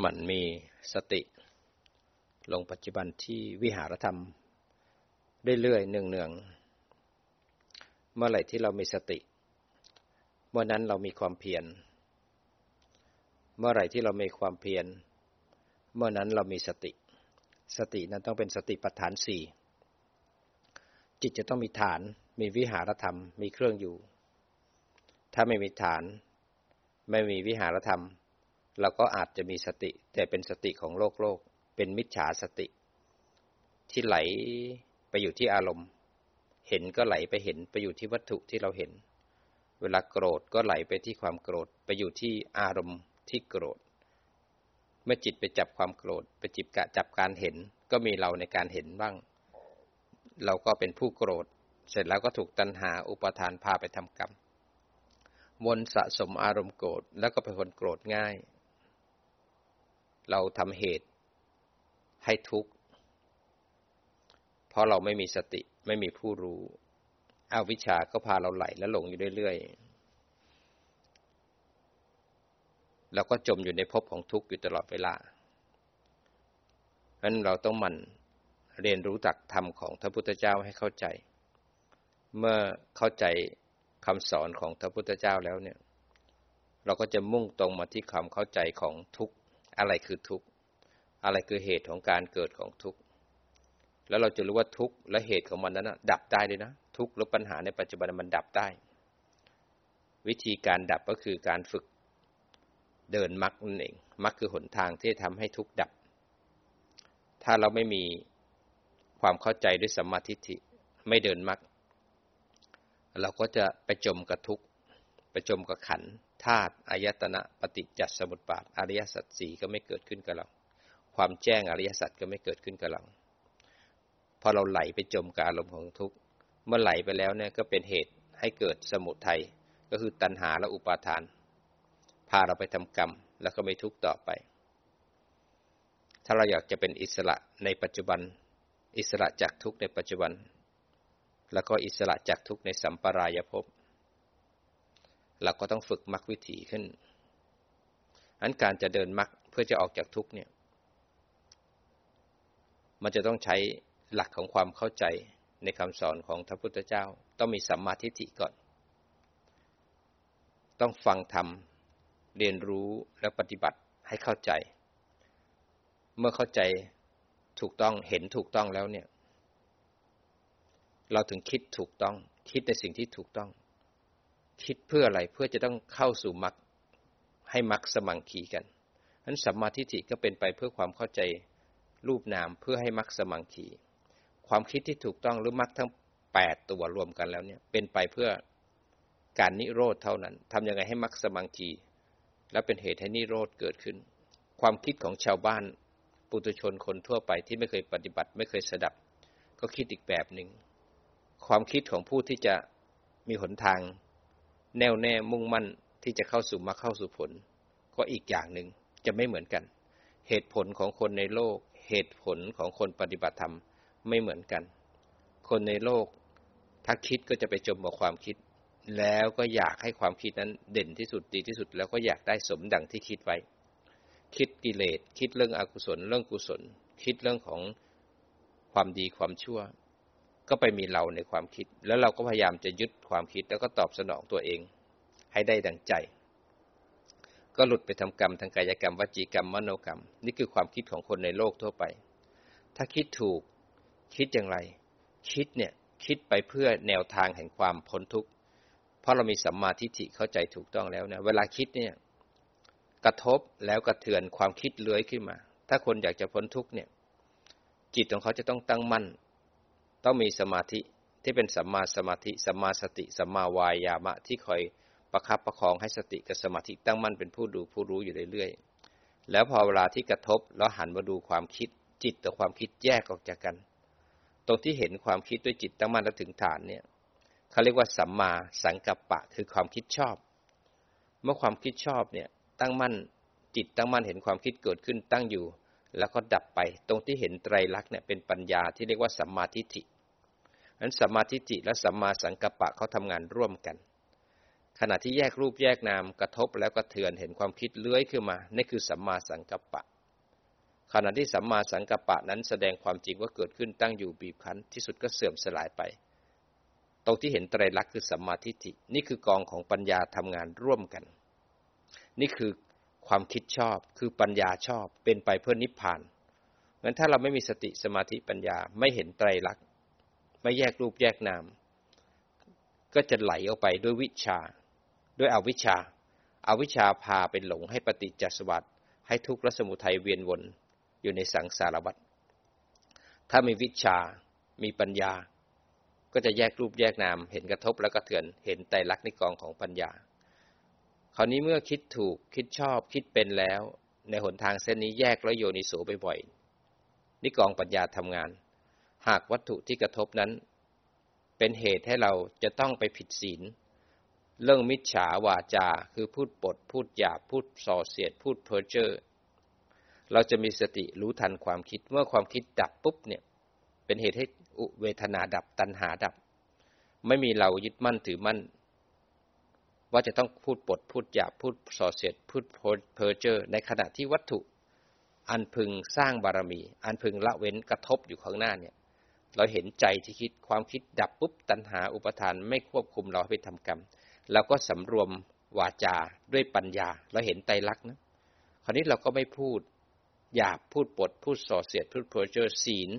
มันมีสติ ลงปัจจุบันที่วิหารธรรมเรื่อยๆเนืองๆเมื่อไหร่ที่เรามีสติ เมื่อนั้นเรามีความเพียร เมื่อไหร่ที่เรามีความเพียร เมื่อนั้นเรามีสติ สตินั้นต้องเป็นสติปัฏฐานสี่จิตจะต้องมีฐาน มีวิหารธรรม มีเครื่องอยู่ ถ้าไม่มีฐาน ไม่มีวิหารธรรม เราก็อาจจะมีสติ แต่เป็นสติของโลกโลก เป็นมิจฉาสติ ที่ไหลไปอยู่ที่อารมณ์ เห็นก็ไหลไปเห็นไปอยู่ที่วัตถุที่เราเห็น เวลาโกรธก็ไหลไปที่ความโกรธ ไปอยู่ที่อารมณ์ที่โกรธ เมื่อจิตไปจับความโกรธ ไปจิบกะจับการเห็น ก็มีเราในการเห็นบ้าง เราก็เป็นผู้โกรธ เสร็จแล้วก็ถูกตัณหาอุปทานพาไปทำกรรมวนสะสมอารมณ์โกรธแล้วก็เป็นคนโกรธง่าย เราทำเหตุให้ทุกข์ เพราะเราไม่มีสติไม่มีผู้รู้อาวิชาก็พาเราไหลและหลงอยู่เรื่อยๆเราก็จมอยู่ในภพของทุกข์อยู่ตลอดเวลาเพราะนั้นเราต้องมันเรียนรู้จักธรรมของพระพุทธเจ้าให้เข้าใจ เมื่อเข้าใจคำสอนของพระพุทธเจ้าแล้วเนี่ย เราก็จะมุ่งตรงมาที่ความเข้าใจของทุกข์ อะไรคือทุกข์ อะไรคือเหตุของการเกิดของทุกข์ แล้วเราจะรู้ว่าทุกข์และเหตุของมันนั้นดับได้เลยนะ ทุกข์หรือปัญหาในปัจจุบันมันดับได้ วิธีการดับก็คือการฝึกเดินมรรคนั่นเองมรรคคือหนทางที่ทำให้ทุกข์ดับ ถ้าเราไม่มีความเข้าใจด้วยสัมมาทิฏฐิไม่เดินมรรคเราก็จะไปจมกับทุกข์ไปจมกับขันธ ธาตุอายตนะปฏิจจสมุปบาทอริยสัจสี่ก็ไม่เกิดขึ้นกับเรา ความแจ้งอริยสัจก็ไม่เกิดขึ้นกับเราพอเราไหลไปจมกับอารมณ์ของทุกข์เมื่อไหลไปแล้วเนี่ยก็เป็นเหตุให้เกิดสมุทัยก็คือตัณหาและอุปาทาน พาเราไปทำกรรม แล้วก็ไม่ทุกข์ต่อไป ถ้าเราอยากจะเป็นอิสระในปัจจุบัน อิสระจากทุกข์ในปัจจุบัน แล้วก็อิสระจากทุกข์ในสัมปรายภพ เราก็ต้องฝึกมรรควิถีขึ้นอันการจะเดินมรรคเพื่อจะออกจากทุกเนี่ย มันจะต้องใช้หลักของความเข้าใจในคำสอนของพระพุทธเจ้า ต้องมีสัมมาทิฏฐิก่อน ต้องฟังธรรม เรียนรู้และปฏิบัติให้เข้าใจ เมื่อเข้าใจถูกต้องเห็นถูกต้องแล้วเนี่ย เราถึงคิดถูกต้อง คิดในสิ่งที่ถูกต้อง คิดเพื่ออะไรเพื่อจะต้องเข้าสู่มรรคให้มรรคสมังคีกันนั้นสัมมาทิฏฐิก็เป็นไปเพื่อความเข้าใจรูปนามเพื่อให้มรรคสมังคี ความคิดที่ถูกต้องหรือมรรคทั้งแปดตัวรวมกันแล้วเนี่ยเป็นไปเพื่อการนิโรธเท่านั้นทำยังไงให้มรรคสมังคี และเป็นเหตุให้นิโรธเกิดขึ้น ความคิดของชาวบ้านปุถุชนคนทั่วไปที่ไม่เคยปฏิบัติ ไม่เคยสดับ ก็คิดอีกแบบหนึ่ง ความคิดของผู้ที่จะมีหนทาง แน่วแน่มุ่งมั่นที่จะเข้าสู่มรรคเข้าสู่ผล ก็อีกอย่างหนึ่งจะไม่เหมือนกัน เหตุผลของคนในโลก เหตุผลของคนปฏิบัติธรรมไม่เหมือนกัน คนในโลก ถ้าคิดก็จะไปจมกับความคิด แล้วก็อยากให้ความคิดนั้นเด่นที่สุดดีที่สุด แล้วก็อยากได้สมดังที่คิดไว้ คิดกิเลสคิดเรื่องอกุศลเรื่องกุศล คิดเรื่องของความดีความชั่ว ก็ไปมีเราในความคิด แล้วเราก็พยายามจะยึดความคิดแล้วก็ตอบสนองตัวเอง ให้ได้ดังใจ ก็หลุดไปทำกรรมทางกายกรรมวจีกรรมมโนกรรม นี่คือความคิดของคนในโลกทั่วไป ถ้าคิดถูกคิดอย่างไร คิดเนี่ยคิดไปเพื่อแนวทางแห่งความพ้นทุกข์เพราะเรามีสัมมาทิฏฐิเข้าใจถูกต้องแล้วนะเวลาคิดเนี่ยกระทบแล้วกระเทือนความคิดเลื้อยขึ้นมา ถ้าคนอยากจะพ้นทุกข์เนี่ย จิตของเขาจะต้องตั้งมั่น ต้องมีสมาธิที่เป็นสัมมาสมาธิสัมมาสติสัมมาวายามะที่คอยประคับประคองให้สติกับสมาธิตั้งมั่นเป็นผู้ดูผู้รู้อยู่เรื่อยๆ แล้วพอเวลาที่กระทบแล้วหันมาดูความคิดจิตกับความคิดแยกออกจากกัน ตรงที่เห็นความคิดด้วยจิตตั้งมั่นและถึงฐานเนี่ยเขาเรียกว่าสัมมาสังกัปปะคือความคิดชอบ เมื่อความคิดชอบเนี่ยตั้งมั่นจิตตั้งมั่นเห็นความคิดเกิดขึ้นตั้งอยู่ แล้วก็ดับไป ตรงที่เห็นไตรลักษณ์เนี่ยเป็นปัญญาที่เรียกว่าสัมมาทิฏฐินั้นสัมมาทิฏฐิและสัมมาสังกัปปะเขาทำงานร่วมกัน ขณะที่แยกรูปแยกนามกระทบแล้วก็เถือนเห็นความคิดเลื้อยขึ้นมานี่คือสัมมาสังกัปปะ ขณะที่สัมมาสังกัปปะนั้นแสดงความจริงว่าเกิดขึ้นตั้งอยู่บีบคั้นที่สุดก็เสื่อมสลายไป ตรงที่เห็นไตรลักษณ์คือสัมมาทิฏฐินี่คือกองของปัญญาทำงานร่วมกัน นี่คือ ความคิดชอบคือปัญญาชอบเป็นไปเพื่อนิพพานงั้นถ้าเราไม่มีสติสมาธิปัญญาไม่เห็นไตรลักษณ์ไม่แยกรูปแยกนาม ก็จะไหลออกไปด้วยวิชา ด้วยอวิชชาอาวิชชาพาเป็นหลงให้ปฏิจจสวัสดให้ทุกข์และสมุทัยเวียนวนอยู่ในสังสารวัฏถ้ามีวิชา มีปัญญา ก็จะแยกรูปแยกนาม เห็นกระทบแล้วก็เถือน เห็นไตรลักษณ์ในกองของปัญญา คราวนี้เมื่อคิดถูกคิดชอบคิดเป็นแล้ว ในหนทางเส้นนี้แยกแล้วโยนิโสบ่อยๆนี่กองปัญญาทำงาน หากวัตถุที่กระทบนั้น เป็นเหตุให้เราจะต้องไปผิดศีล เรื่องมิจฉาวาจาคือพูดปด พูดหยาบพูดส่อเสียด พูดเพ้อเจ้อเราจะมีสติรู้ทันความคิดเมื่อความคิดดับปุ๊บเนี่ยเป็นเหตุให้อุเวทนาดับตัณหาดับ ไม่มีเรายึดมั่นถือมั่น ว่าจะต้องพูดปดพูดหยาบพูดส่อเสียดพูดเพอเจ้อในขณะที่วัตถุ อันพึงสร้างบารมี อันพึงละเว้นกระทบอยู่ข้างหน้าเนี่ยเราเห็นใจที่คิดความคิดดับปุ๊บตัณหาอุปทานไม่ควบคุมเราไปทำกรรมเราก็สำรวมวาจาด้วยปัญญา เราเห็นไตรลักษณ์นะคราวนี้เราก็ไม่พูดหยาบพูดปดพูดส่อเสียดพูดเพอเจอศีล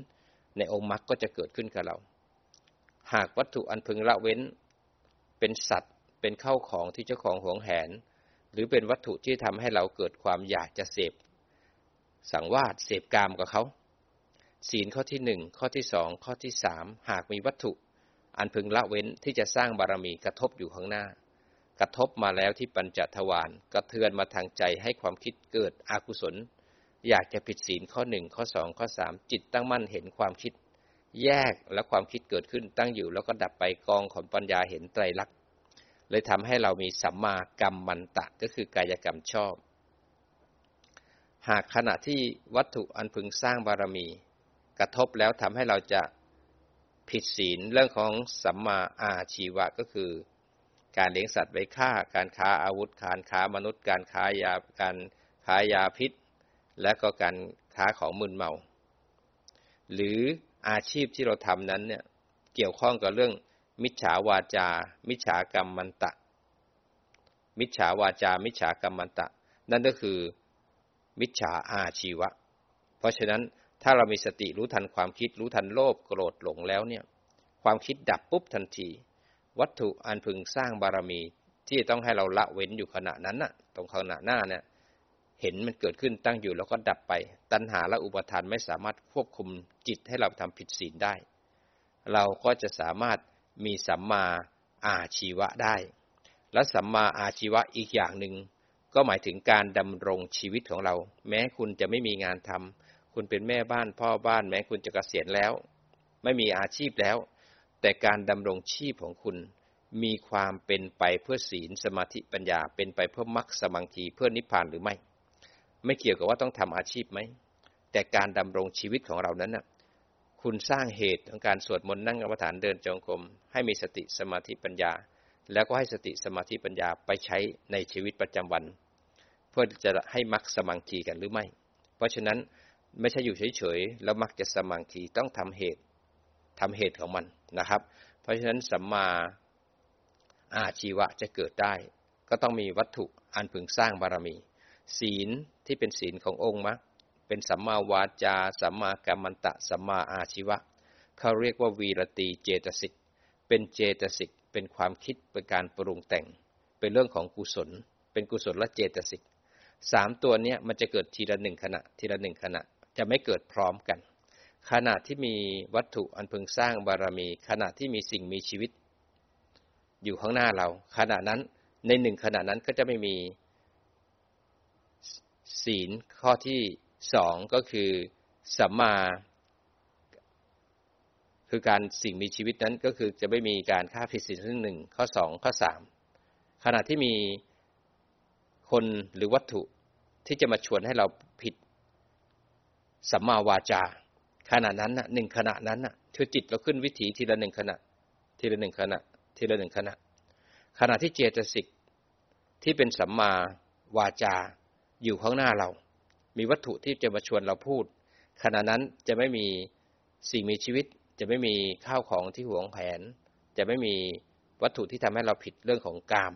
ในองค์มรรคก็จะเกิดขึ้นกับเรา หากวัตถุอันพึงละเว้นเป็นสัตว เป็นเข้าของที่เจ้าของหวงแหน หรือเป็นวัตถุที่ทำให้เราเกิดความอยากจะเสพ สังวาสเสพกามกับเขาศีลข้อที่หนึ่งข้อที่สองข้อที่สามหากมีวัตถุ อันพึงละเว้นที่จะสร้างบารมีกระทบอยู่ข้างหน้า กระทบมาแล้วที่ปัญจทวารกระเทือนมาทางใจให้ความคิดเกิดอกุศล อยากจะผิดศีลข้อหนึ่งข้อสองข้อสามจิตตั้งมั่นเห็นความคิด แยกและความคิดเกิดขึ้นตั้งอยู่แล้วก็ดับไปกองของปัญญาเห็นไตรลักษณ์ เลยทำให้เรามีสัมมากรรมมันตะก็คือกายกรรมชอบ หากขณะที่วัตถุอันพึงสร้างบารมี กระทบแล้วทำให้เราจะผิดศีลเรื่องของสัมมาอาชีวะก็คือ การเลี้ยงสัตว์ไว้ฆ่า การค้าอาวุธ การค้ามนุษย์ การค้ายาการค้ายาพิษ และก็การค้าของมึนเมา หรืออาชีพที่เราทำนั้นเนี่ยเกี่ยวข้องกับเรื่อง มิจฉาวาจา มิจฉากรรมมันตะ มิจฉาวาจา มิจฉากรรมมันตะ นั่นก็คือ มิจฉาอาชีวะ เพราะฉะนั้นถ้าเรามีสติรู้ทันความคิดรู้ทันโลภโกรธหลงแล้วเนี่ย ความคิดดับปุ๊บทันที วัตถุอันพึงสร้างบารมีที่ต้องให้เราละเว้นอยู่ขณะนั้นน่ะ ตรงขณะหน้าเนี่ยเห็นมันเกิดขึ้นตั้งอยู่แล้วก็ดับไป ตัณหาและอุปทานไม่สามารถควบคุมจิตให้เราทำผิดศีลได้ เราก็จะสามารถ มีสัมมาอาชีวะได้ และสัมมาอาชีวะอีกอย่างหนึ่งก็หมายถึงการดำรงชีวิตของเรา แม้คุณจะไม่มีงานทำคุณเป็นแม่บ้านพ่อบ้าน แม้คุณจะเกษียณแล้ว ไม่มีอาชีพแล้ว แต่การดำรงชีพของคุณมีความเป็นไปเพื่อศีลสมาธิปัญญา เป็นไปเพื่อมรรคสมังคีเพื่อนิพพานหรือไม่ ไม่เกี่ยวกับว่าต้องทำอาชีพไหม แต่การดำรงชีวิตของเรานั้นน่ะ คุณสร้างเหตุของการสวดมนต์นั่งกรรมฐานเดินจงกรมให้มีสติสมาธิปัญญา แล้วก็ให้สติสมาธิปัญญาไปใช้ในชีวิตประจำวัน เพื่อจะให้มรรคสมังคีกันหรือไม่ เพราะฉะนั้นไม่ใช่อยู่เฉยๆแล้วมักจะสมังคีต้องทำเหตุทำเหตุของมันนะครับ เพราะฉะนั้นสัมมาอาชีวะจะเกิดได้ ก็ต้องมีวัตถุอันพึงสร้างบารมี ศีลที่เป็นศีลขององค์มรรค เป็นสัมมาวาจา สัมมากรรมันตะ สัมมาอาชีวะ เขาเรียกว่าวีรตีเจตสิก เป็นเจตสิก เป็นความคิด เป็นการปรุงแต่ง เป็นเรื่องของกุศล เป็นกุศลและเจตสิกสามตัวนี้มันจะเกิดทีละหนึ่งขณะ ทีละหนึ่งขณะ จะไม่เกิดพร้อมกัน ขณะที่มีวัตถุอันพึงสร้างบารมี ขณะที่มีสิ่งมีชีวิต อยู่ข้างหน้าเรา ขณะนั้นในหนึ่งขณะนั้นก็จะไม่มีศีลข้อที่ สองก็คือสัมมา คือการสิ่งมีชีวิตนั้นก็คือจะไม่มีการฆ่าผิดศีลหนึ่งข้อสองข้อสามขณะที่มีคนหรือวัตถุที่จะมาชวนให้เราผิดสัมมาวาจา ขณะนั้นน่ะหนึ่งขณะนั้นน่ะคือจิตเราขึ้นวิถีทีละหนึ่งขณะ ทีละหนึ่งขณะ ทีละหนึ่งขณะ ขณะที่เจตสิกที่เป็นสัมมาวาจาอยู่ข้างหน้าเรา มีวัตถุที่จะมาชวนเราพูด ขณะนั้นจะไม่มีสิ่งมีชีวิต จะไม่มีข้าวของที่หวงแผน จะไม่มีวัตถุที่ทำให้เราผิดเรื่องของกาม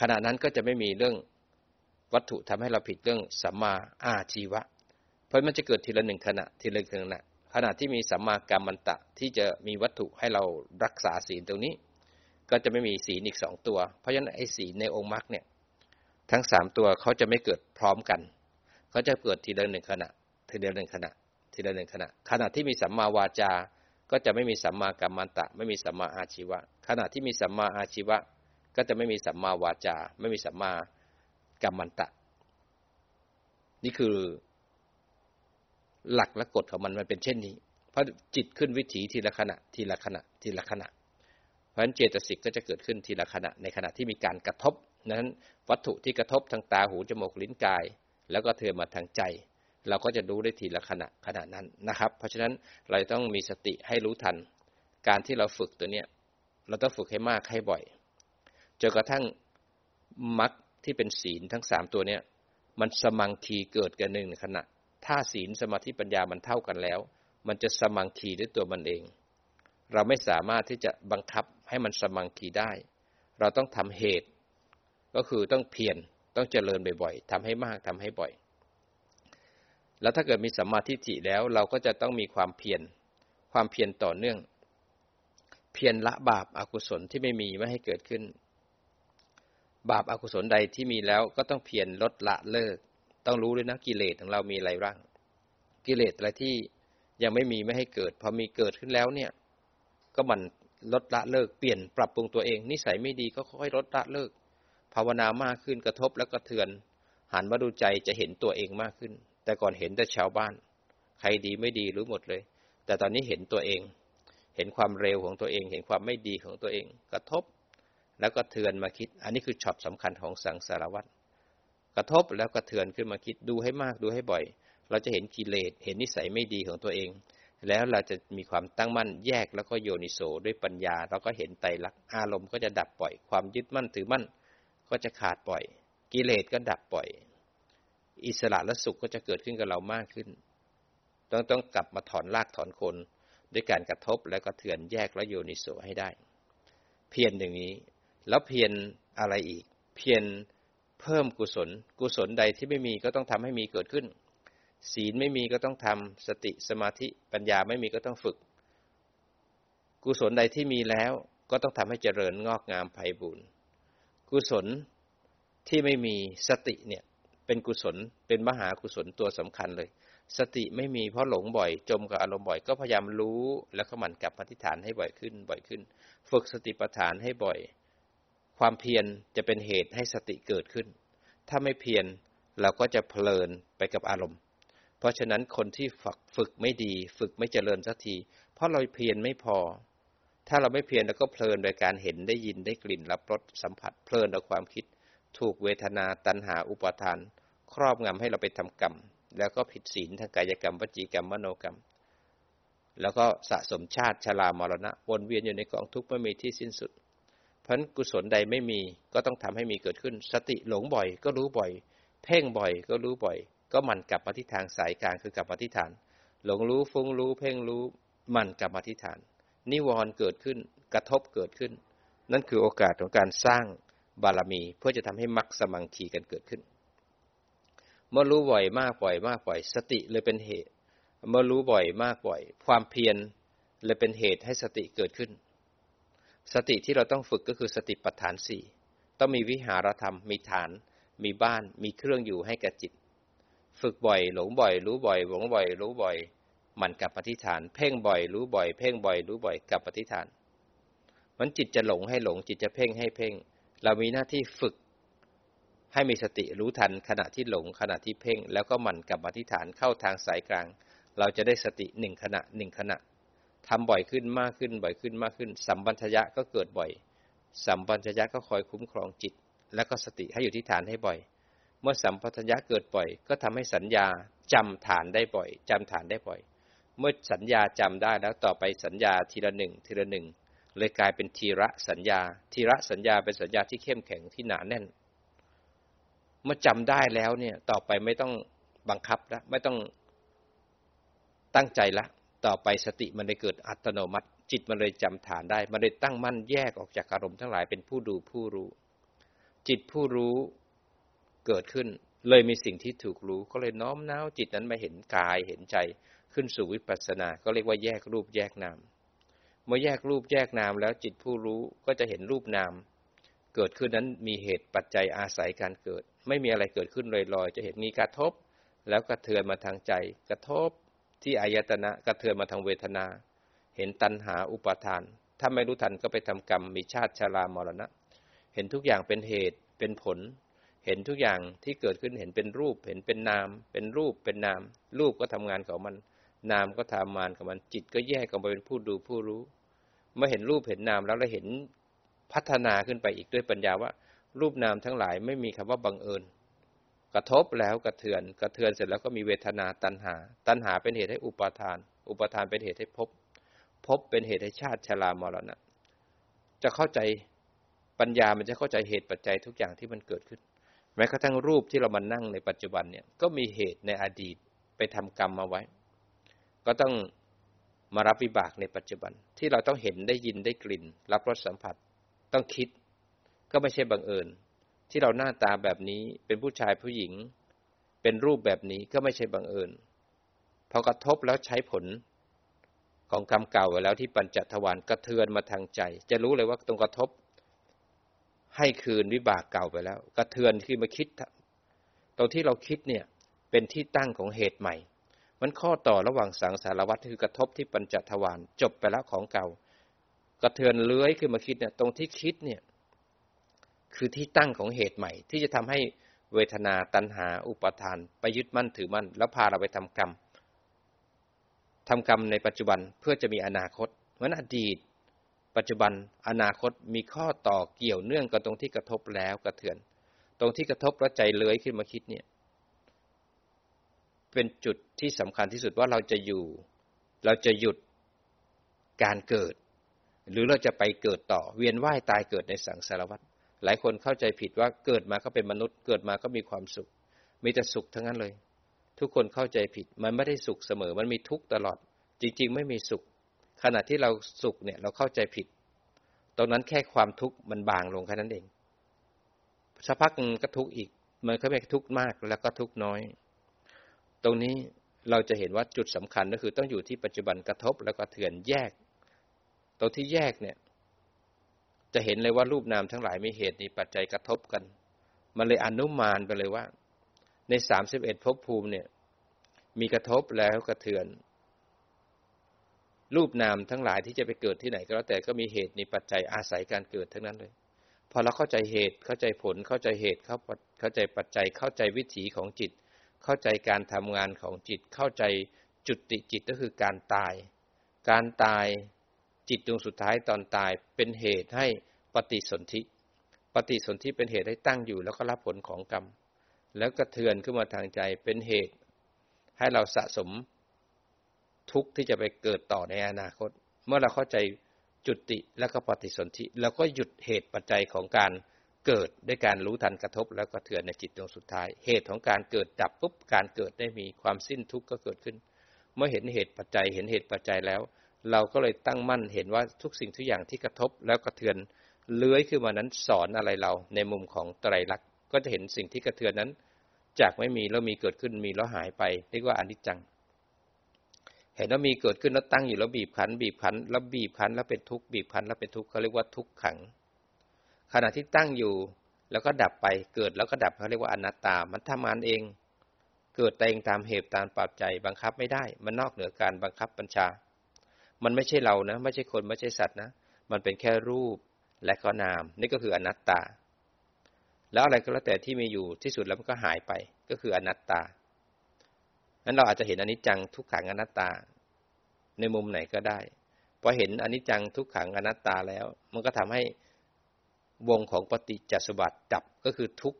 ขณะนั้นก็จะไม่มีเรื่องวัตถุทำให้เราผิดเรื่องสัมมาอาชีวะ เพราะมันจะเกิดทีละหนึ่งขณะทีละหนึ่งขณะขณะที่มีสัมมากรรมันตะที่จะมีวัตถุให้เรารักษาศีลตรงนี้ ก็จะไม่มีศีลอีกสองตัว เพราะฉะนั้นไอ้ศีลในองค์มรรคเนี่ยทั้งสามตัวเขาจะไม่เกิดพร้อมกัน เขาจะเกิดทีละหนึ่งขณะ ทีละหนึ่งขณะ ทีละหนึ่งขณะ ขณะที่มีสัมมาวาจา ก็จะไม่มีสัมมากรรมันตะ ไม่มีสัมมาอาชีวะ ขณะที่มีสัมมาอาชีวะ ก็จะไม่มีสัมมาวาจา ไม่มีสัมมากรรมันตะ นี่คือหลักและกฎของมันมันเป็นเช่นนี้ เพราะจิตขึ้นวิถีทีละขณะ ทีละขณะ ทีละขณะ เพราะฉะนั้นเจตสิกก็จะเกิดขึ้นทีละขณะ ในขณะที่มีการกระทบนั้นวัตถุที่กระทบทางตาหูจมูกลิ้นกาย แล้วก็เทอมาทางใจ เราก็จะรู้ได้ทีละขณะขณะนั้นนะครับ เพราะฉะนั้นเราต้องมีสติให้รู้ทัน การที่เราฝึกตัวเนี้ยเราต้องฝึกให้มากให้บ่อยจนกระทั่งมรรคที่เป็นศีลทั้งสามตัวเนี้ยมันสมังคีเกิดกันหนึ่งขณะ ถ้าศีลสมาธิปัญญามันเท่ากันแล้ว มันจะสมังคีด้วยตัวมันเอง เราไม่สามารถที่จะบังคับให้มันสมังคีได้ เราต้องทำเหตุ ก็คือต้องเพียร ต้องเจริญบ่อยๆทำให้มากทำให้บ่อย แล้วถ้าเกิดมีสัมมาทิฏฐิแล้วเราก็จะต้องมีความเพียรความเพียรต่อเนื่อง เพียรละบาปอากุศลที่ไม่มีไม่ให้เกิดขึ้น บาปอากุศลใดที่มีแล้วก็ต้องเพียรลดละเลิก ต้องรู้ด้วยนะกิเลสของเรามีอะไรบ้างกิเลสอะไรที่ยังไม่มีไม่ให้เกิด พอมีเกิดขึ้นแล้วเนี่ย ก็มันลดละเลิกเปลี่ยนปรับปรุงตัวเอง นิสัยไม่ดีก็ค่อยลดละเลิก ภาวนามากขึ้นกระทบแล้วก็เทือน หันมาดูใจจะเห็นตัวเองมากขึ้น แต่ก่อนเห็นแต่ชาวบ้าน ใครดีไม่ดีรู้หมดเลย แต่ตอนนี้เห็นตัวเอง เห็นความเร็วของตัวเอง เห็นความไม่ดีของตัวเอง กระทบ แล้วก็เทือนมาคิด อันนี้คือช็อตสำคัญของสังสารวัตรกระทบแล้วกระเทือนขึ้นมาคิดดูให้มากดูให้บ่อย เราจะเห็นกิเลสเห็นนิสัยไม่ดีของตัวเอง แล้วเราจะมีความตั้งมั่นแยกแล้วก็โยนิโสด้วยปัญญา เราก็เห็นไตรลักษณ์อารมณ์ก็จะดับปล่อยความยึดมั่นถือมั่น ก็จะขาดปล่อย กิเลสก็ดับปล่อย อิสระและสุขก็จะเกิดขึ้นกับเรามากขึ้น ต้องต้องกลับมาถอนรากถอนคนด้วยการกระทบแล้วก็เถือนแยกและโยนิโสให้ได้ เพียรอย่างนี้ แล้วเพียรอะไรอีก เพียรเพิ่มกุศล กุศลใดที่ไม่มีก็ต้องทำให้มีเกิดขึ้น ศีลไม่มีก็ต้องทำสติสมาธิปัญญาไม่มีก็ต้องฝึก กุศลใดที่มีแล้วก็ต้องทำให้เจริญงอกงามไพบูรณ์ กุศลที่ไม่มีสติเนี่ยเป็นกุศลเป็นมหากุศลตัวสำคัญเลย สติไม่มีเพราะหลงบ่อย จมกับอารมณ์บ่อย ก็พยายามรู้แล้วก็หมั่นกลับปฏิฐานให้บ่อยขึ้นบ่อยขึ้น ฝึกสติปัฏฐานให้บ่อย ความเพียรจะเป็นเหตุให้สติเกิดขึ้น ถ้าไม่เพียรเราก็จะเพลินไปกับอารมณ์ เพราะฉะนั้นคนที่ฝึกฝึกไม่ดี ฝึกไม่เจริญสักที เพราะเราเพียรไม่พอ ถ้าเราไม่เพียรเราก็เพลินโดยการเห็นได้ยินได้กลิ่นรับรสสัมผัสเพลินต่อความคิด ถูกเวทนาตัณหาอุปาทาน ครอบงำให้เราไปทำกรรม แล้วก็ผิดศีลทางกายกรรมวจีกรรมมโนกรรม แล้วก็สะสมชาติชรามรณะวนเวียนอยู่ในกองทุกข์ไม่มีที่สิ้นสุดพราะกุศลใดไม่มีก็ต้องทำให้มีเกิดขึ้น สติหลงบ่อยก็รู้บ่อย เพ่งบ่อยก็รู้บ่อย ก็มันกลับมาที่ทางสายกลางคือกลับมาที่ฐาน หลงรู้ฟุ้งรู้เพ่งรู้มันกลับมาที่ฐาน นิวรณ์เกิดขึ้น กระทบเกิดขึ้น นั่นคือโอกาสของการสร้างบารมี เพื่อจะทำให้มรรคสมังคีกันเกิดขึ้น เมื่อรู้บ่อยมากบ่อยมากบ่อย สติเลยเป็นเหตุ เมื่อรู้บ่อยมากบ่อย ความเพียรเลยเป็นเหตุให้สติเกิดขึ้น สติที่เราต้องฝึกก็คือสติปัฏฐานสี่ต้องมีวิหารธรรม มีฐาน มีบ้าน มีเครื่องอยู่ให้กับจิต ฝึกบ่อย หลงบ่อย รู้บ่อย หลงบ่อย รู้บ่อย มันกับปฏิฐาน เพ่งบ่อย รู้บ่อย เพ่งบ่อย รู้บ่อยกับปฏิฐาน มันจิตจะหลงให้หลง จิตจะเพ่งให้เพ่ง เรามีหน้าที่ฝึก ให้มีสติรู้ทันขณะที่หลงขณะที่เพ่ง แล้วก็มันกับปฏิฐานเข้าทางสายกลาง เราจะได้สติหนึ่งขณะหนึ่งขณะทำบ่อยขึ้นมากขึ้นบ่อยขึ้นมากขึ้น สัมปัญญะก็เกิดบ่อย สัมปัญญะก็คอยคุ้มครองจิต และก็สติให้อยู่ที่ฐานให้บ่อย เมื่อสัมปัญญะเกิดบ่อย ก็ทำให้สัญญาจำฐานได้บ่อยจำฐานได้บ่อย เมื่อสัญญาจำได้แล้วต่อไปสัญญาทีละหนึ่งทีละหนึ่งเลยกลายเป็นทีระสัญญา ทีระสัญญาเป็นสัญญาที่เข้มแข็งที่หนาแน่น เมื่อจำได้แล้วเนี่ย ต่อไปไม่ต้องบังคับแล้วไม่ต้องตั้งใจละ ต่อไปสติมันได้เกิดอัตโนมัติ จิตมันเลยจำฐานได้ มันเลยตั้งมั่นแยกออกจากอารมณ์ทั้งหลายเป็นผู้ดูผู้รู้ จิตผู้รู้เกิดขึ้น เลยมีสิ่งที่ถูกรู้ก็เลยน้อมน้าวจิตนั้นมาเห็นกายเห็นใจ ขึ้นสู่วิปัสสนา ก็เรียกว่าแยกรูปแยกนาม เมื่อแยกรูปแยกนามแล้วจิตผู้รู้ก็จะเห็นรูปนาม เกิดขึ้นนั้นมีเหตุปัจจัยอาศัยการเกิด ไม่มีอะไรเกิดขึ้นลอยๆ จะเห็นมีกระทบ แล้วกระเทือนมาทางใจ กระทบที่อายตนะกระเทือนมาทางเวทนา เห็นตัณหาอุปาทาน ถ้าไม่รู้ทันก็ไปทำกรรมมีชาติชารามรณะ เห็นทุกอย่างเป็นเหตุเป็นผลเห็นทุกอย่างที่เกิดขึ้นเห็นเป็นรูป เห็นเป็นนาม เป็นรูปเป็นนาม รูปก็ทำงานของมัน นามก็ทำงานของมันจิตก็แยกออกมาเป็นผู้ดูผู้รู้ เมื่อเห็นรูปเห็นนามแล้วเราเห็นพัฒนาขึ้นไปอีกด้วยปัญญาว่า รูปนามทั้งหลายไม่มีคำว่าบังเอิญ กระทบแล้วกระเทือน กระเทือนเสร็จแล้วก็มีเวทนาตัณหา ตัณหาเป็นเหตุให้อุปาทาน อุปาทานเป็นเหตุให้พบ พบเป็นเหตุให้ชาติชรามรณะจะเข้าใจปัญญามันจะเข้าใจเหตุปัจจัยทุกอย่างที่มันเกิดขึ้น แม้กระทั่งรูปที่เรามานั่งในปัจจุบันเนี่ยก็มีเหตุในอดีตไปทำกรรมมาไว้ ก็ต้องมารับวิบากในปัจจุบัน ที่เราต้องเห็นได้ยินได้กลิ่น รับรสสัมผัส ต้องคิด ก็ไม่ใช่บังเอิญ ที่เราหน้าตาแบบนี้เป็นผู้ชายผู้หญิง เป็นรูปแบบนี้ก็ไม่ใช่บังเอิญพอกระทบแล้วใช้ผลของกรรมเก่าไว้แล้วที่ปัญจทวารกระเทือนมาทางใจ จะรู้เลยว่าตรงกระทบ ให้คืนวิบากเก่าไปแล้ว กระเทือนคือมาคิด ตรงที่เราคิดเนี่ย เป็นที่ตั้งของเหตุใหม่ มันข้อต่อระหว่างสังสารวัตรคือกระทบที่ปัญจทวารจบไปแล้วของเก่า กระเทือนเลื้อยขึ้นมาคิดเนี่ยตรงที่คิดเนี่ยคือที่ตั้งของเหตุใหม่ ที่จะทำให้เวทนาตัณหา อุปทานไปยึดมั่นถือมั่น แล้วพาเราไปทำกรรมทำกรรมในปัจจุบันเพื่อจะมีอนาคตเหมือนอดีต ปัจจุบันอนาคตมีข้อต่อเกี่ยวเนื่องกับตรงที่กระทบแล้วกระเทือน ตรงที่กระทบแล้วใจเลื้อยขึ้นมาคิดเนี่ย เป็นจุดที่สำคัญที่สุดว่าเราจะอยู่ เราจะหยุดการเกิด หรือเราจะไปเกิดต่อเวียนว่ายตายเกิดในสังสารวัฏหลายคนเข้าใจผิดว่าเกิดมาก็เป็นมนุษย์เกิดมาก็มีความสุข มีแต่สุขทั้งนั้นเลย ทุกคนเข้าใจผิด มันไม่ได้สุขเสมอ มันมีทุกข์ตลอด จริง ๆ ไม่มีสุข ขณะที่เราสุขเนี่ยเราเข้าใจผิด ตรงนั้นแค่ความทุกข์มันบางลงแค่นั้นเองสักพักก็ทุกข์อีก มันก็ไม่ทุกข์มากแล้วก็ทุกข์น้อย ตรงนี้เราจะเห็นว่าจุดสำคัญก็คือต้องอยู่ที่ปัจจุบันกระทบแล้วก็เถื่อนแยก ตรงที่แยกเนี่ย จะเห็นเลยว่ารูปนามทั้งหลายมีเหตุมีปัจจัยกระทบกัน มันเลยอนุมานไปเลยว่า ในสามสิบเอ็ดภพภูมิเนี่ย มีกระทบแล้วกระเทือน รูปนามทั้งหลายที่จะไปเกิดที่ไหนก็แล้วแต่ก็มีเหตุมีปัจจัยอาศัยการเกิดทั้งนั้นเลยพอเราเข้าใจเหตุเข้าใจผลเข้าใจเหตุเข้าเข้าใจปัจจัยเข้าใจวิถีของจิต เข้าใจการทำงานของจิตเข้าใจจุดติจิตก็คือการตาย การตายจิตดวงสุดท้ายตอนตายเป็นเหตุให้ปฏิสนธิ ปฏิสนธิเป็นเหตุให้ตั้งอยู่ แล้วก็รับผลของกรรม แล้วกระเทือนขึ้นมาทางใจเป็นเหตุ ให้เราสะสมทุกข์ที่จะไปเกิดต่อในอนาคต เมื่อเราเข้าใจจุติแล้วก็ปฏิสนธิเราก็หยุดเหตุปัจจัยของการ เกิดด้วยการรู้ทันกระทบแล้วก็เถือนในจิตดวงสุดท้าย เหตุของการเกิดดับปุ๊บการเกิดได้มีความสิ้นทุกข์ก็เกิดขึ้น เมื่อเห็นเหตุปัจจัยเห็นเหตุปัจจัยแล้ว เราก็เลยตั้งมั่นเห็นว่าทุกสิ่งทุกอย่างที่กระทบแล้วกระเทือนเลื้อยขึ้นมานั้นสอนอะไรเราในมุมของไตรลักษณ์ก็จะเห็นสิ่งที่กระเทือนนั้น จากไม่มีแล้วมีเกิดขึ้นมีแล้วหายไปเรียกว่าอนิจจัง เห็นว่ามีเกิดขึ้นแล้วตั้งอยู่แล้วบีบคั้นบีบคั้นแล้วบีบคั้นแล้วเป็นทุกข์บีบคั้นแล้วเป็นทุกข์เขาเรียกว่าทุกขัง ขณะที่ตั้งอยู่ แล้วก็ดับไปเกิดแล้วก็ดับเขาเรียกว่าอนัตตา มันทำงานเอง เกิดเองตามเหตุตามปรับใจบังคับไม่ได้ มันนอกเหนือการบังคับบัญชา มันไม่ใช่เรานะ ไม่ใช่คนไม่ใช่สัตว์นะ มันเป็นแค่รูปและก็นาม นี่ก็คืออนัตตา แล้วอะไรก็แล้วแต่ที่มีอยู่ที่สุดแล้วมันก็หายไป ก็คืออนัตตานั้นเราอาจจะเห็นอนิจจังทุกขังอนัตตา ในมุมไหนก็ได้พอเห็นอนิจจังทุกขังอนัตตาแล้ว มันก็ทำให้ วงของปฏิจจสมบัติดับก็คือทุก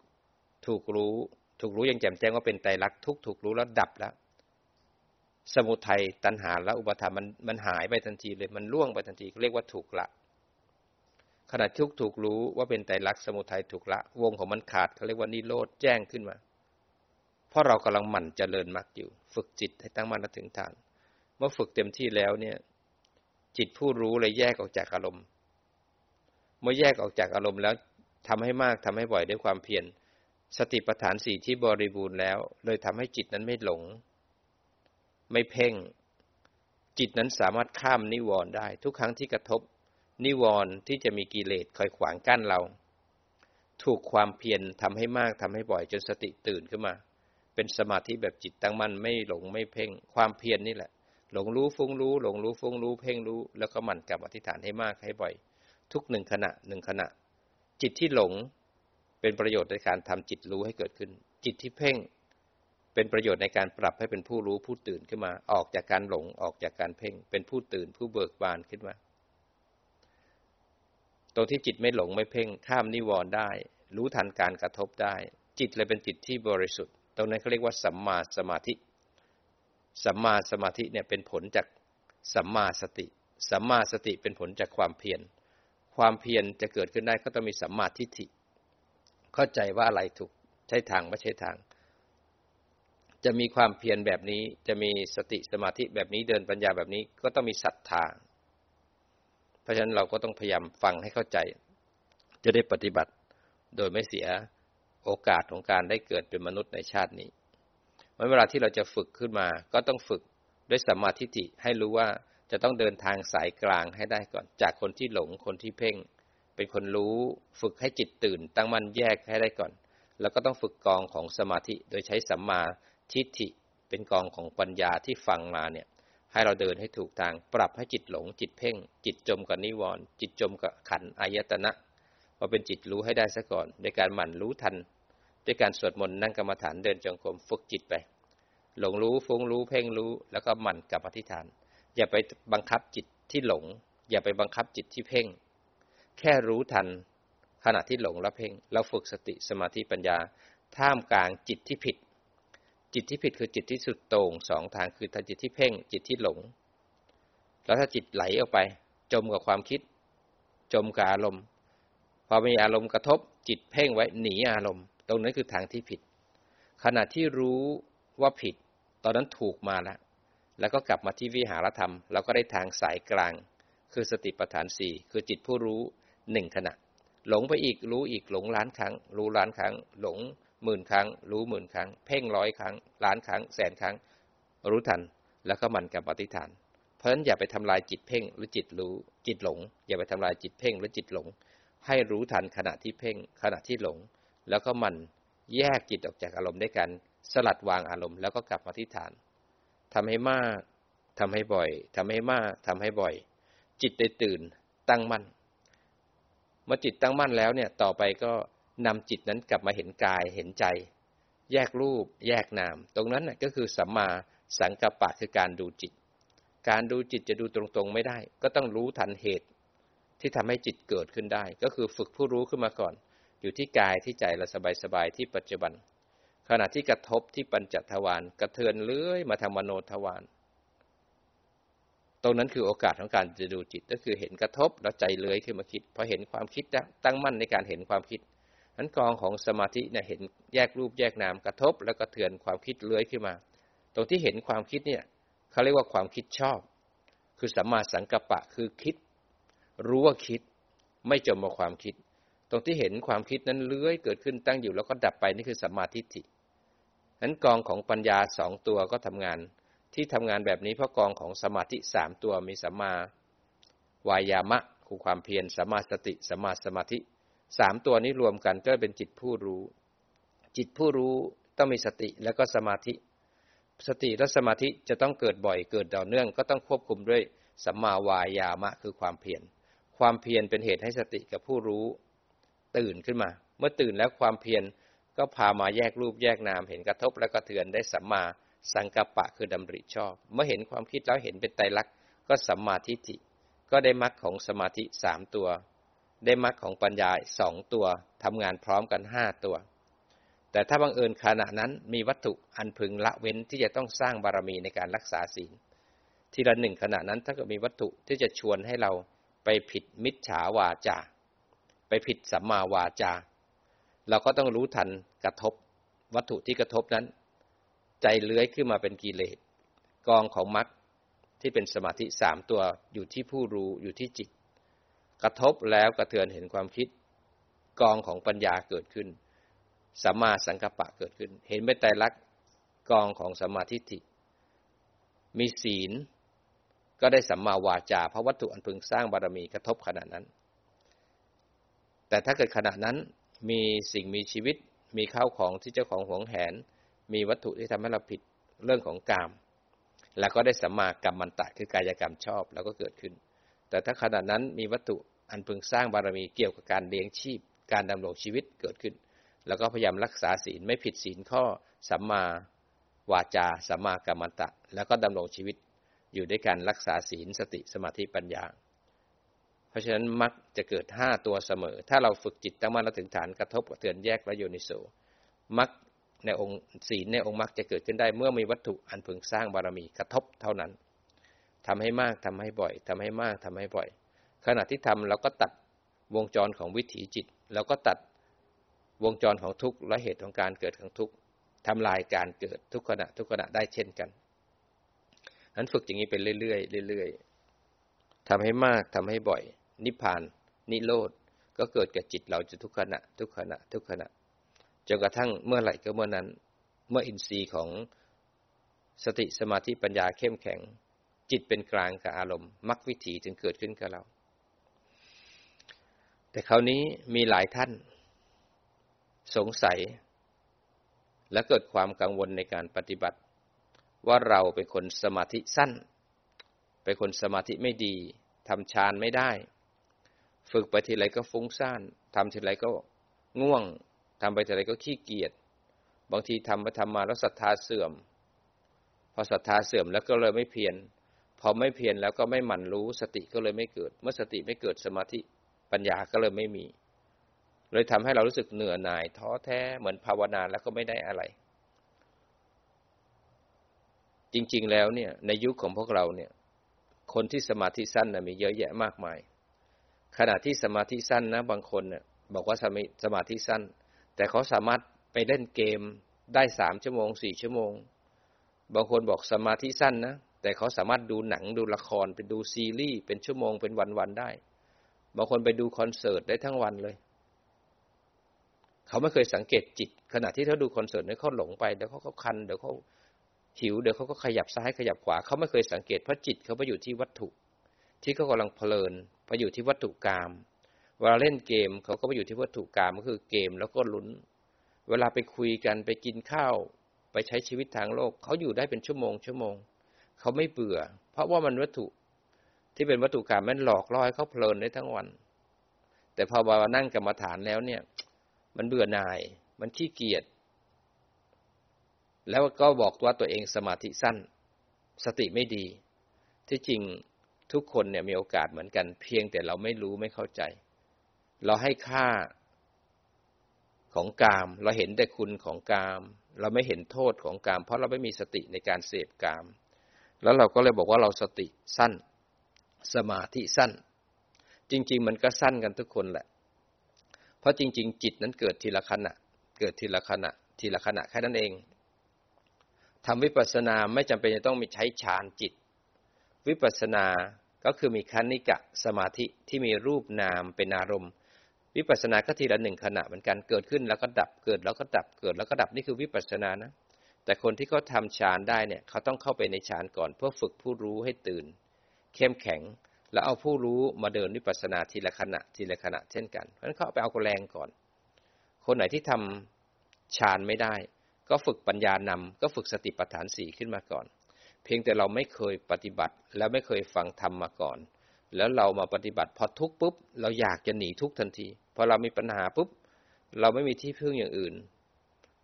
ถูกรู้ ถูกรู้อย่างแจ่มแจ้งว่าเป็นไตรลักษณ์ทุกถูกรู้แล้วดับแล้ว สมุทัยตัณหาและอุปทานมันมันหายไปทันทีเลยมันล่วงไปทันทีเรียกว่าถูกละ ขณะทุกถูกรู้ว่าเป็นไตรลักษณ์สมุทัยถูกละ วงของมันขาดเขาเรียกว่านิโรธแจ้งขึ้นมาเพราะเรากำลังหมั่นเจริญมรรคอยู่ ฝึกจิตให้ตั้งมั่นถึงฐาน เมื่อฝึกเต็มที่แล้วเนี่ย จิตผู้รู้เลยแยกออกจากอารมณ์ เมื่อแยกออกจากอารมณ์แล้วทำให้มากทำให้บ่อยด้วยความเพียรสติปัฏฐานสี่ที่บริบูรณ์แล้ว เลยทำให้จิตนั้นไม่หลง ไม่เพ่ง จิตนั้นสามารถข้ามนิวรณ์ได้ ทุกครั้งที่กระทบ นิวรณ์ที่จะมีกิเลสคอยขวางกั้นเรา ถูกความเพียรทำให้มากทำให้บ่อยจนสติตื่นขึ้นมา เป็นสมาธิแบบจิตตั้งมั่นไม่หลงไม่เพ่ง ความเพียรนนี่แหละ หลงรู้ฟุ้งรู้ หลงรู้ฟุ้งรู้เพ่งรู้ แล้วก็หมั่นกลับอธิษฐานให้มากให้บ่อย ทุกหนึ่งขณะหนึ่งขณะ จิตที่หลงเป็นประโยชน์ในการทำจิตรู้ให้เกิดขึ้น จิตที่เพ่งเป็นประโยชน์ในการปรับให้เป็นผู้รู้ผู้ตื่นขึ้นมา ออกจากการหลงออกจากการเพ่ง เป็นผู้ตื่นผู้เบิกบานขึ้นมา ตรงที่จิตไม่หลงไม่เพ่งข้ามนิวรณ์ได้ รู้ทันการกระทบได้ จิตเลยเป็นจิตที่บริสุทธิ์ ตรงนั้นเขาเรียกว่าสัมมาสมาธิ สัมมาสมาธิเนี่ยเป็นผลจากสัมมาสติ สัมมาสติเป็นผลจากความเพียร ความเพียรจะเกิดขึ้นได้ก็ต้องมีสัมมาทิฏฐิ เข้าใจว่าอะไรถูกใช่ทางไม่ใช่ทาง จะมีความเพียรแบบนี้ จะมีสติสมาธิแบบนี้เดินปัญญาแบบนี้ก็ต้องมีศรัทธา เพราะฉะนั้นเราก็ต้องพยายามฟังให้เข้าใจ จะได้ปฏิบัติโดยไม่เสียโอกาสของการได้เกิดเป็นมนุษย์ในชาตินี้เวลาที่เราจะฝึกขึ้นมา ก็ต้องฝึกด้วยสัมมาทิฏฐิให้รู้ว่า จะต้องเดินทางสายกลางให้ได้ก่อน จากคนที่หลงคนที่เพ่ง เป็นคนรู้ฝึกให้จิตตื่น ตั้งมั่นแยกให้ได้ก่อน แล้วก็ต้องฝึกกองของสมาธิโดยใช้สัมมาทิฏฐิเป็นกองของปัญญาที่ฟังมาเนี่ยให้เราเดินให้ถูกทาง ปรับให้จิตหลง จิตเพ่ง จิตจมกับนิวรณ์จิตจมกับขันอายตนะพอเป็นจิตรู้ให้ได้ซะก่อนในการหมั่นรู้ทัน ด้วยการสวดมนต์นั่งกรรมฐานเดินจงกรมฝึกจิตไป หลงรู้ฟุ้งรู้เพ่งรู้ แล้วก็หมั่นกับอธิษฐาน อย่าไปบังคับจิตที่หลง อย่าไปบังคับจิตที่เพ่ง แค่รู้ทันขณะที่หลงและเพ่งเราฝึกสติสมาธิปัญญา ท่ามกลางจิตที่ผิด จิตที่ผิดคือจิตที่สุดโต่งสองทางคือทางจิตที่เพ่ง จิตที่หลง แล้วถ้าจิตไหลออกไป จมกับความคิด จมกับอารมณ์พอมีอารมณ์กระทบ จิตเพ่งไว้หนีอารมณ์ ตรงนั้นคือทางที่ผิด ขณะที่รู้ว่าผิด ตอนนั้นถูกมาแล้ว แล้วก็กลับมาที่วิหารธรรม เราก็ได้ทางสายกลาง คือสติปัฏฐานสี่คือจิตผู้รู้หนึ่งขณะ หลงไปอีกรู้อีกหลงล้านครั้ง รู้ล้านครั้ง หลงหมื่นครั้ง รู้หมื่นครั้ง เพ่งร้อยครั้ง ล้านครั้ง แสนครั้ง รู้ทัน แล้วก็มันกับปฏิฐาน เพราะฉะนั้นอย่าไปทำลายจิตเพ่งหรือจิตรู้ จิตหลง อย่าไปทำลายจิตเพ่งหรือจิตหลง ให้รู้ทันขณะที่เพ่งขณะที่หลง แล้วก็มันแยกจิตออกจากอารมณ์ได้กันสลัดวางอารมณ์แล้วก็กลับมาที่ฐาน ทำให้มากทำให้บ่อยทำให้มากทำให้บ่อย จิตได้ตื่นตั้งมั่นเมื่อจิตตั้งมั่นแล้วเนี่ยต่อไปก็นำจิตนั้นกลับมาเห็นกายเห็นใจ แยกรูป แยกนาม ตรงนั้นน่ก็คือสัมมาสังกัปปะคือการดูจิต การดูจิตจะดูตรงๆไม่ได้ ก็ต้องรู้ทันเหตุ ที่ทำให้จิตเกิดขึ้นได้ ก็คือฝึกผู้รู้ขึ้นมาก่อน อยู่ที่กายที่ใจเราสบายๆที่ปัจจุบัน ขณะที่กระทบที่ปัญจทวารกระเทือนเลื้อยมาทางมโนทวารตรงนั้นคือโอกาสของการจะดูจิตก็คือเห็นกระทบแล้วใจเลื้อยขึ้นมาคิดพอเห็นความคิดตั้งมั่นในการเห็นความคิดนั้นกองของสมาธิเนี่ยเห็นแยกรูปแยกนามกระทบ แล้วก็เถือนความคิดเลื้อยขึ้นมา ตรงที่เห็นความคิดเนี่ยเขาเรียกว่าความคิดชอบ คือสัมมาสังกัปปะคือคิด รู้ว่าคิด ไม่จมกับความคิด ตรงที่เห็นความคิดนั้นเลื้อยเกิดขึ้นตั้งอยู่แล้วก็ดับไปนี่คือสัมมาทิฏฐิ นั้นกองของปัญญาสองตัวก็ทำงาน ที่ทำงานแบบนี้เพราะกองของสมาธิสามตัวมีสัมมาวายามะคือความเพียรสัมมาสติสัมมาสมาธิสามตัวนี้รวมกันก็เป็นจิตผู้รู้ จิตผู้รู้ต้องมีสติแล้วก็สมาธิ สติและสมาธิจะต้องเกิดบ่อยเกิดต่อเนื่อง ก็ต้องควบคุมด้วยสัมมาวายามะคือความเพียรความเพียรเป็นเหตุให้สติกับผู้รู้ ตื่นขึ้นมา เมื่อตื่นแล้วความเพียร ก็พามาแยกรูปแยกนามเห็นกระทบและกระเทือนได้สัมมาสังกัปปะคือดำริชอบ เมื่อเห็นความคิดแล้วเห็นเป็นไตรลักษณ์ก็สัมมาทิฏฐิก็ได้มรรคของสมาธิสามตัว ได้มรรคของปัญญาสองตัวทำงานพร้อมกันห้าตัว แต่ถ้าบังเอิญขณะนั้นมีวัตถุอันพึงละเว้นที่จะต้องสร้างบารมีในการรักษาศีล ทีละหนึ่งขณะนั้นถ้าเกิดมีวัตถุที่จะชวนให้เราไปผิดมิจฉาวาจา ไปผิดสัมมาวาจา เราก็ต้องรู้ทันกระทบ วัตถุที่กระทบนั้น ใจเลื้อยขึ้นมาเป็นกิเลสกองของมรรคที่เป็นสมาธิสามตัวอยู่ที่ผู้รู้อยู่ที่จิต กระทบแล้วกระเทือนเห็นความคิด กองของปัญญาเกิดขึ้นสัมมาสังกัปปะเกิดขึ้น เห็นเป็นไตรลักษณ์กองของสัมมาทิฏฐิมีศีลก็ได้สัมมาวาจาเพราะวัตถุอันพึงสร้างบารมีกระทบขณะนั้น แต่ถ้าเกิดขณะนั้น มีสิ่งมีชีวิต มีข้าวของที่เจ้าของหวงแหน มีวัตถุที่ทำให้เราผิดเรื่องของกาม แล้วก็ได้สัมมากรรมมันตะคือกายกรรมชอบแล้วก็เกิดขึ้น แต่ถ้าขณะนั้นมีวัตถุอันพึงสร้างบารมีเกี่ยวกับการเลี้ยงชีพ การดำรงชีวิตเกิดขึ้น แล้วก็พยายามรักษาศีลไม่ผิดศีลข้อสัมมาวาจาสัมมากรรมันตะ แล้วก็ดำรงชีวิตอยู่ด้วยการรักษาศีลสติสมาธิปัญญา ราะฉะนั้นมักจะเกิดห้าตัวเสมอ ถ้าเราฝึกจิตตั้งมั่นแล้วถึงฐานกระทบกระเทือนแยกและโยนิโสมักในองค์ศีลในองค์มักจะเกิดขึ้นได้เมื่อมีวัตถุอันพึงสร้างบารมีกระทบเท่านั้นทำให้มากทำให้บ่อยทำให้มากทำให้บ่อย ขณะที่ทำเราก็ตัดวงจรของวิถีจิตเราก็ตัดวงจรของทุกข์และเหตุของการเกิดของทุกข์ทำลายการเกิดทุกขณะทุกขณะได้เช่นกันนั้นฝึกอย่างนี้ไปเรื่อยๆเรื่อยๆทำให้มากทำให้บ่อย นิพพาน นิโรธ ก็เกิดกับจิตเราจะทุกขณะ ทุกขณะ ทุกขณะ จนกระทั่งเมื่อไหร่ก็เมื่อนั้น เมื่ออินทรีย์ของสติสมาธิปัญญาเข้มแข็ง จิตเป็นกลางกับอารมณ์มรรควิถีถึงเกิดขึ้นกับเรา แต่คราวนี้มีหลายท่าน สงสัย และเกิดความกังวลในการปฏิบัติ ว่าเราเป็นคนสมาธิสั้น เป็นคนสมาธิไม่ดีทำฌานไม่ได้ ฝึกไปทีไรก็ฟุ้งซ่านทำทีไรก็ง่วงทำไปทีไรก็ขี้เกียจบางทีทำไปทำมาแล้วศรัทธาเสื่อม พอศรัทธาเสื่อมแล้วก็เลยไม่เพียรพอไม่เพียรแล้วก็ไม่หมั่นรู้สติก็เลยไม่เกิด เมื่อสติไม่เกิดสมาธิปัญญาก็เลยไม่มี เลยทำให้เรารู้สึกเหนื่อยหน่ายท้อแท้เหมือนภาวนาแล้วก็ไม่ได้อะไร จริงๆแล้วเนี่ยในยุคของพวกเราเนี่ย คนที่สมาธิสั้นนะมีเยอะแยะมากมาย ขณะที่สมาธิสั้นนะบางคนเนี่ยบอกว่าสมาธิสั้น แต่เขาสามารถไปเล่นเกมได้สามชั่วโมงสี่ชั่วโมง บางคนบอกสมาธิสั้นนะแต่เขาสามารถดูหนังดูละครไปดูซีรีส์เป็นชั่วโมงเป็นวันๆได้ บางคนไปดูคอนเสิร์ตได้ทั้งวันเลย เขาไม่เคยสังเกตจิต ขณะที่เขาดูคอนเสิร์ตเนี่ยเขาหลงไปเดี๋ยวเขาเขาคันเดี๋ยวเขาหิวเดี๋ยวเขาก็ขยับซ้ายขยับขวาเขาไม่เคยสังเกตเพราะจิตเขาไปอยู่ที่วัตถุ ที่เขากำลังเพลิน ไปอยู่ที่วัตถุกรรมเวลาเล่นเกมเขาก็ไปอยู่ที่วัตถุกรรมก็คือเกมแล้วก็ลุ้น เวลาไปคุยกันไปกินข้าว ไปใช้ชีวิตทางโลก เขาอยู่ได้เป็นชั่วโมงชั่วโมง เขาไม่เบื่อ เพราะว่ามันวัตถุที่เป็นวัตถุกรรมมันหลอกล่อให้เขาเพลินได้ทั้งวัน แต่พอมานั่งกรรมฐานแล้วเนี่ย มันเบื่อหน่าย มันขี้เกียจแล้วก็บอกว่าตัวเองสมาธิสั้น สติไม่ดี ที่จริง ทุกคนเนี่ยมีโอกาสเหมือนกัน เพียงแต่เราไม่รู้ไม่เข้าใจ เราให้ค่าของกาม เราเห็นแต่คุณของกาม เราไม่เห็นโทษของกาม เพราะเราไม่มีสติในการเสพกาม แล้วเราก็เลยบอกว่าเราสติสั้น สมาธิสั้น จริง ๆ มันก็สั้นกันทุกคนแหละ เพราะจริง ๆ จิตนั้นเกิดทีละขณะ เกิดทีละขณะ ทีละขณะแค่นั้นเองทำวิปัสสนาไม่จำเป็นจะต้องมีใช้ฌานจิต วิปัสสนาก็คือมีคณิกะสมาธิที่มีรูปนามเป็นอารมณ์ วิปัสสนาก็ทีละหนึ่งขณะเหมือนกันเกิดขึ้นแล้วก็ดับเกิดแล้วก็ดับเกิดแล้วก็ดับนี่คือวิปัสสนานะแต่คนที่เขาทาฌานได้เนี่ยเขาต้องเข้าไปในฌานก่อน เพื่อฝึกผู้รู้ให้ตื่น เข้มแข็งแล้วเอาผู้รู้มาเดินวิปัสสนาทีละขณะทีละขณะเช่นกันเพราะฉะนั้นเขาไปเอาแรงก่อน คนไหนที่ทำฌานไม่ได้ ก็ฝึกปัญญานำก็ฝึกสติปัฏฐานสี่ขึ้นมาก่อน เพียงแต่เราไม่เคยปฏิบัติ แล้วไม่เคยฟังธรรมมาก่อน แล้วเรามาปฏิบัติพอทุกปุ๊บ เราอยากจะหนีทุกทันทีพอเรามีปัญหาปุ๊บ เราไม่มีที่พึ่งอย่างอื่น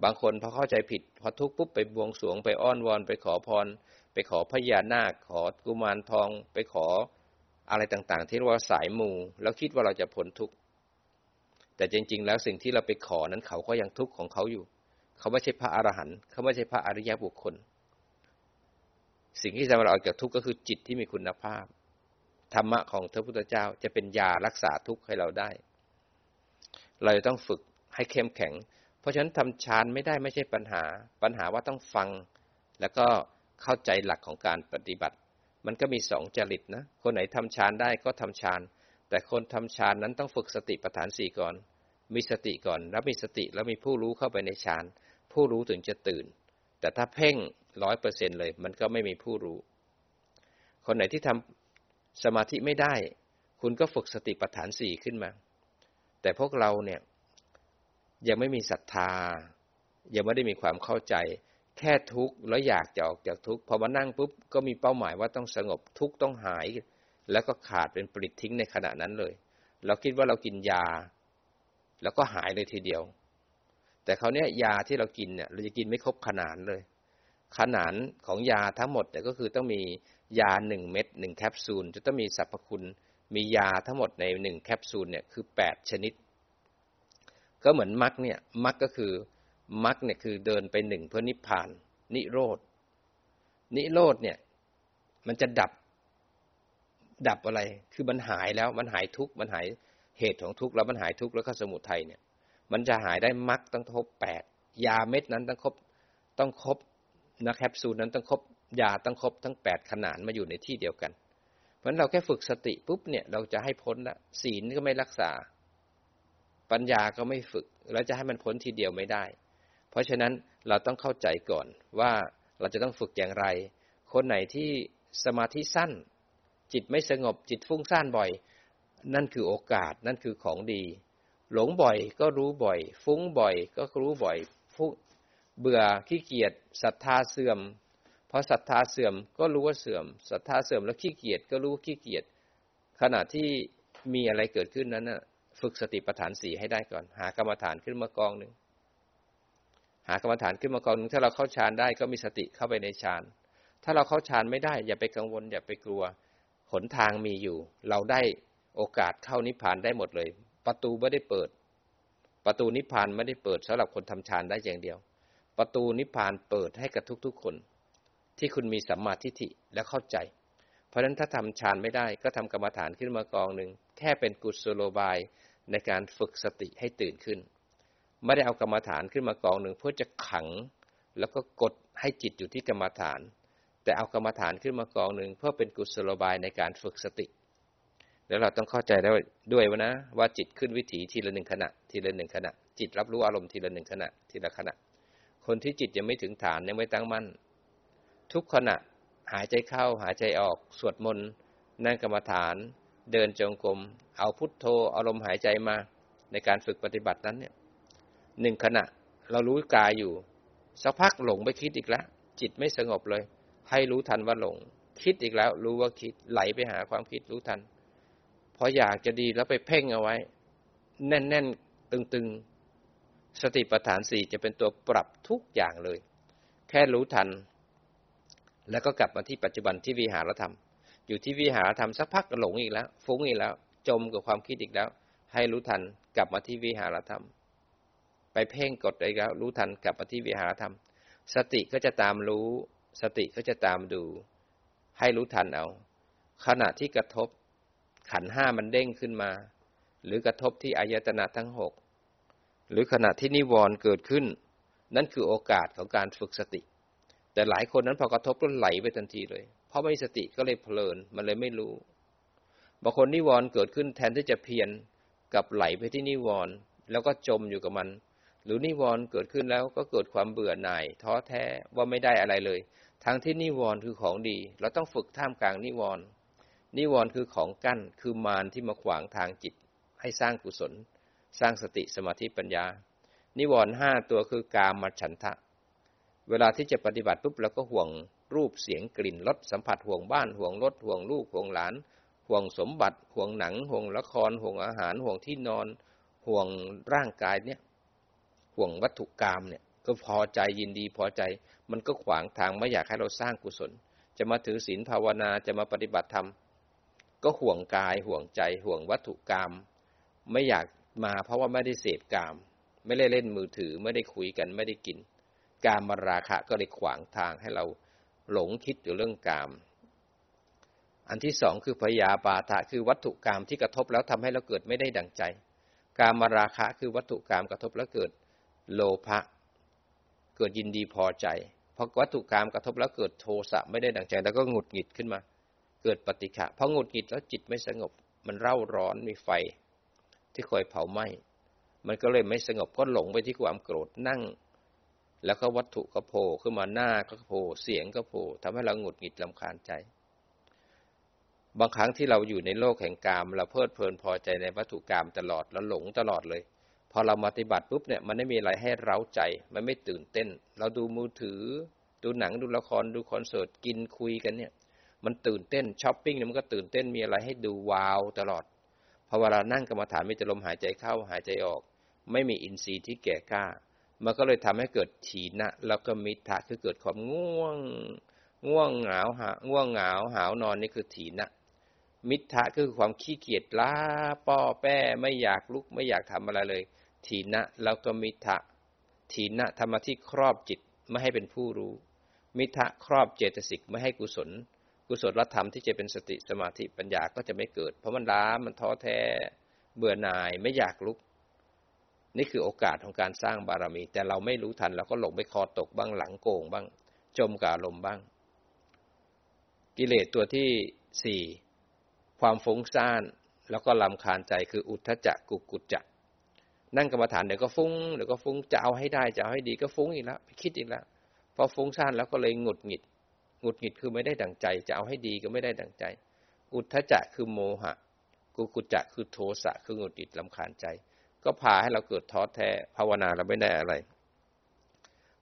บางคนพอเข้าใจผิด พอทุกปุ๊บไปบวงสวงไปอ้อนวอน ไปขอพร ไปขอพญานาค ขอกุมารทอง ไปขออะไรต่างๆ ที่เรียกว่าสายมูแล้วคิดว่าเราจะพ้นทุกข์แต่จริง ๆ แล้วสิ่งที่เราไปขอนั้นเขาก็ยังทุกข์ของเขาอยู่ เขาไม่ใช่พระอรหันต์เขาไม่ใช่พระอริยบุคคล สิ่งที่จะมาออกจากทุกข์ก็คือจิตที่มีคุณภาพ ธรรมะของพระพุทธเจ้าจะเป็นยารักษาทุกข์ให้เราได้ เราจะต้องฝึกให้เข้มแข็ง เพราะฉะนั้นทำฌานไม่ได้ไม่ใช่ปัญหา ปัญหาว่าต้องฟัง แล้วก็เข้าใจหลักของการปฏิบัติ มันก็มีสองจริตนะ คนไหนทำฌานได้ก็ทำฌาน แต่คนทำฌานนั้นต้องฝึกสติปัฏฐานสี่ก่อน มีสติก่อน แล้วมีสติแล้วมีผู้รู้เข้าไปในฌาน ผู้รู้ถึงจะตื่น แต่ถ้าเพ่งร้อยเปอร์เซ็นเลย มันก็ไม่มีผู้รู้ คนไหนที่ทำสมาธิไม่ได้ คุณก็ฝึกสติปัฏฐานสี่ขึ้นมา แต่พวกเราเนี่ย ยังไม่มีศรัทธา ยังไม่ได้มีความเข้าใจ แค่ทุกข์แล้วอยากจะออกจากทุกข์พอมานั่งปุ๊บก็มีเป้าหมายว่าต้องสงบทุกข์ต้องหาย แล้วก็ขาดเป็นปลิดทิ้งในขณะนั้นเลย เราคิดว่าเรากินยา แล้วก็หายเลยทีเดียว แต่เขาเนี้ยยาที่เรากินเนี่ยเราจะกินไม่ครบขนาดเลย ขนาดของยาทั้งหมดเนี่ยก็คือต้องมียาหนึ่งเม็ดหนึ่งแคปซูลจะต้องมีสรรพคุณ มียาทั้งหมดในหนึ่งแคปซูลเนี่ยคือแปดชนิด ก็เหมือนมรคเนี่ยมรคก็คือมรรคเนี่ยคือเดินไปหนึ่งเพื่อนิพพาน นิโรธนิโรธเนี่ย มันจะดับดับอะไร คือมันหายแล้ว มันหายทุกข์ มันหายเหตุของทุกข์ แล้วมันหายทุกข์ แล้วก็สมุทัยเนี่ย มันจะหายได้มรรคต้องครบแปดยาเม็ดนั้นต้องครบต้องครบนะแคปซูลนั้นต้องครบยาต้องครบทั้งแปดขนาดมาอยู่ในที่เดียวกัน เพราะเราแค่ฝึกสติปุ๊บเนี่ยเราจะให้พ้นละศีลก็ไม่รักษา ปัญญาก็ไม่ฝึก แล้วจะให้มันพ้นทีเดียวไม่ได้ เพราะฉะนั้นเราต้องเข้าใจก่อนว่าเราจะต้องฝึกอย่างไร คนไหนที่สมาธิสั้น จิตไม่สงบจิตฟุ้งซ่านบ่อย นั่นคือโอกาสนั่นคือของดี หลงบ่อยก็รู้บ่อย ฟุ้งบ่อยก็รู้บ่อยฟุ้งเบื่อขี้เกียจศรัทธาเสื่อมพอศรัทธาเสื่อมก็รู้ว่าเสื่อมศรัทธาเสื่อมแล้วขี้เกียจก็รู้ขี้เกียจขณะที่มีอะไรเกิดขึ้นนั้นนะฝึกสติปัฏฐานสี่ให้ได้ก่อน หากรรมฐานขึ้นมากองหนึ่งหากรรมฐานขึ้นมากองหนึ่งถ้าเราเข้าฌานได้ก็มีสติเข้าไปในฌานถ้าเราเข้าฌานไม่ได้ อย่าไปกังวล อย่าไปกลัวหนทางมีอยู่ เราได้โอกาสเข้านิพพานได้หมดเลย ประตูไม่ได้เปิด ประตูนิพพานไม่ได้เปิดสำหรับคนทำฌานได้อย่างเดียว ประตูนิพพานเปิดให้กับทุกๆคน ที่คุณมีสัมมาทิฏฐิและเข้าใจ เพราะฉะนั้นถ้าทำฌานไม่ได้ก็ทำกรรมฐานขึ้นมากองหนึ่งแค่เป็นกุศโลบายในการฝึกสติให้ตื่นขึ้น ไม่ได้เอากรรมฐานขึ้นมากองหนึ่งเพื่อจะขังแล้วก็กดให้จิตอยู่ที่กรรมฐาน แต่เอากรรมฐานขึ้นมากองหนึ่งเพื่อเป็นกุศโลบายในการฝึกสติ แล้วเราต้องเข้าใจได้ด้วยว่านะ ว่าจิตขึ้นวิถีทีละหนึ่งขณะ ทีละหนึ่งขณะ จิตรับรู้อารมณ์ทีละหนึ่งขณะ ทีละขณะ คนที่จิตยังไม่ถึงฐานยังไม่ตั้งมั่น ทุกขณะหายใจเข้าหายใจออก สวดมนต์นั่งกรรมฐาน เดินจงกรมเอาพุทโธอารมณ์หายใจมาในการฝึกปฏิบัตินั้นเนี่ยหนึ่งขณะเรารู้กายอยู่ สักพักหลงไปคิดอีกแล้วจิตไม่สงบเลย ให้รู้ทันว่าหลง คิดอีกแล้ว รู้ว่าคิดไหลไปหาความคิดรู้ทัน พออยากจะดีแล้วไปเพ่งเอาไว้ แน่นๆ ตึงๆ สติปัฏฐานสี่จะเป็นตัวปรับทุกอย่างเลย แค่รู้ทัน แล้วก็กลับมาที่ปัจจุบันที่วิหารธรรม อยู่ที่วิหารธรรมสักพักหลงอีกแล้ว ฟุ้งอีกแล้ว จมกับความคิดอีกแล้ว ให้รู้ทันกลับมาที่วิหารธรรม ไปเพ่งกดอีกแล้ว รู้ทันกลับมาที่วิหารธรรม สติก็จะตามรู้ สติก็จะตามดู ให้รู้ทันเอาขณะที่กระทบ ขันห้ามันเด้งขึ้นมา หรือกระทบที่อายตนะทั้งหกหรือขณะที่นิวรณ์เกิดขึ้น นั่นคือโอกาสของการฝึกสติ แต่หลายคนนั้นพอกระทบก็ไหลไปทันทีเลย เพราะไม่มีสติก็เลยเพลินมันเลยไม่รู้บางคนนิวรณ์เกิดขึ้นแทนที่จะเพียรกับไหลไปที่นิวรณ์แล้วก็จมอยู่กับมัน หรือนิวรณ์เกิดขึ้นแล้วก็เกิดความเบื่อหน่าย ท้อแท้ว่าไม่ได้อะไรเลย ทั้งที่นิวรณ์คือของดี เราต้องฝึกท่ามกลางนิวรณ์ นิวรณ์คือของกั้นคือมารที่มาขวางทางจิต ให้สร้างกุศล สร้างสติสมาธิปัญญา นิวรณ์ห้าตัวคือกามฉันทะ เวลาที่จะปฏิบัติปุ๊บเราก็ห่วงรูปเสียงกลิ่นรสสัมผัสห่วงบ้านห่วงรถห่วงลูกห่วงหลาน ห่วงสมบัติ ห่วงหนัง ห่วงละคร ห่วงอาหาร ห่วงที่นอน ห่วงร่างกายเนี่ยห่วงวัตถุกรรมเนี่ยก็พอใจยินดีพอใจ มันก็ขวางทางไม่อยากให้เราสร้างกุศล จะมาถือศีลภาวนาจะมาปฏิบัติธรรม ก็ห่วงกายห่วงใจห่วงวัตถุกรรม ไม่อยากมาเพราะว่าไม่ได้เสพกาม ไม่ได้เล่นมือถือไม่ได้คุยกันไม่ได้กิน การมาราคะก็เลยขวางทางให้เราหลงคิดอยู่เรื่องกาม อันที่สองคือพยาบาทะคือวัตถุกรรมที่กระทบแล้วทำให้เราเกิดไม่ได้ดังใจ การมาราคะคือวัตถุกรรมกระทบแล้วเกิดโลภะเกิดยินดีพอใจพอวัตถุกรรมกระทบแล้วเกิดโทสะไม่ได้ดังใจ แล้วก็หงุดหงิดขึ้นมา เกิดปฏิฆะพอหงุดหงิดแล้วจิตไม่สงบ มันเร่าร้อนมีไฟที่คอยเผาไหม้มันก็เลยไม่สงบก็หลงไปที่ความโกรธนั่ง แล้วก็วัตถุก็โผล่ขึ้นมาหน้าก็โผล่เสียงก็โผล่ทำให้เราหงุดหงิดลำคาญใจ บางครั้งที่เราอยู่ในโลกแห่งกามเราเพลิดเพลินพอใจในวัตถุกรรมตลอดแล้วหลงตลอดเลย พอเราปฏิบัติปุ๊บเนี่ยมันไม่มีอะไรให้เร้าใจ มันไม่ตื่นเต้น เราดูมือถือ ดูหนังดูละครดูคอนเสิร์ตกินคุยกันเนี่ย มันตื่นเต้นช้อปปิ้งเนี่ยมันก็ตื่นเต้นมีอะไรให้ดูว้าวตลอดพอเวลานั่งกรรมฐานมีแต่ลมหายใจเข้าหายใจออก ไม่มีอินทรีย์ที่แก่กล้า มันก็เลยทำให้เกิดถีนะ แล้วก็มิทะคือเกิดความง่วง ง่วงเหงาหาง่วงเหงาหาวนอนนี่คือถีนะมิทะคือความขี้เกียจล้าป้อแป้ไม่อยากลุกไม่อยากทำอะไรเลยทีนะแล้วก็มิทะทีนะธรรมที่ครอบจิตไม่ให้เป็นผู้รู้ มิทะครอบเจตสิกไม่ให้กุศล กุศลธรรมที่จะเป็นสติสมาธิปัญญาก็จะไม่เกิด เพราะมันล้ามันท้อแท้เบื่อหน่ายไม่อยากลุก นี่คือโอกาสของการสร้างบารมี แต่เราไม่รู้ทันเราก็หลงไปคอตกบ้างหลังโกงบ้าง จมกับลมบ้าง กิเลสตัวที่สี่ความฟุ้งซ่านแล้วก็ลำคาญใจคืออุทธจักกุกุจจะนั่งกรรมฐานเดี๋ยวก็ฟุ้งเดี๋ยวก็ฟุ้งจะเอาให้ได้จะเอาให้ดีก็ฟุ้งอีกแล้วคิดอีกแล้วพอฟุ้งซ่านแล้วก็เลยหงุดหงิด หงุดหงิดคือไม่ได้ดังใจ จะเอาให้ดีก็ไม่ได้ดังใจ อุทธจะคือโมหะ กุกุจะคือโทสะคือหงุดหงิดลำคาญใจ ก็พาให้เราเกิดท้อแท้ภาวนาเราไม่ได้อะไร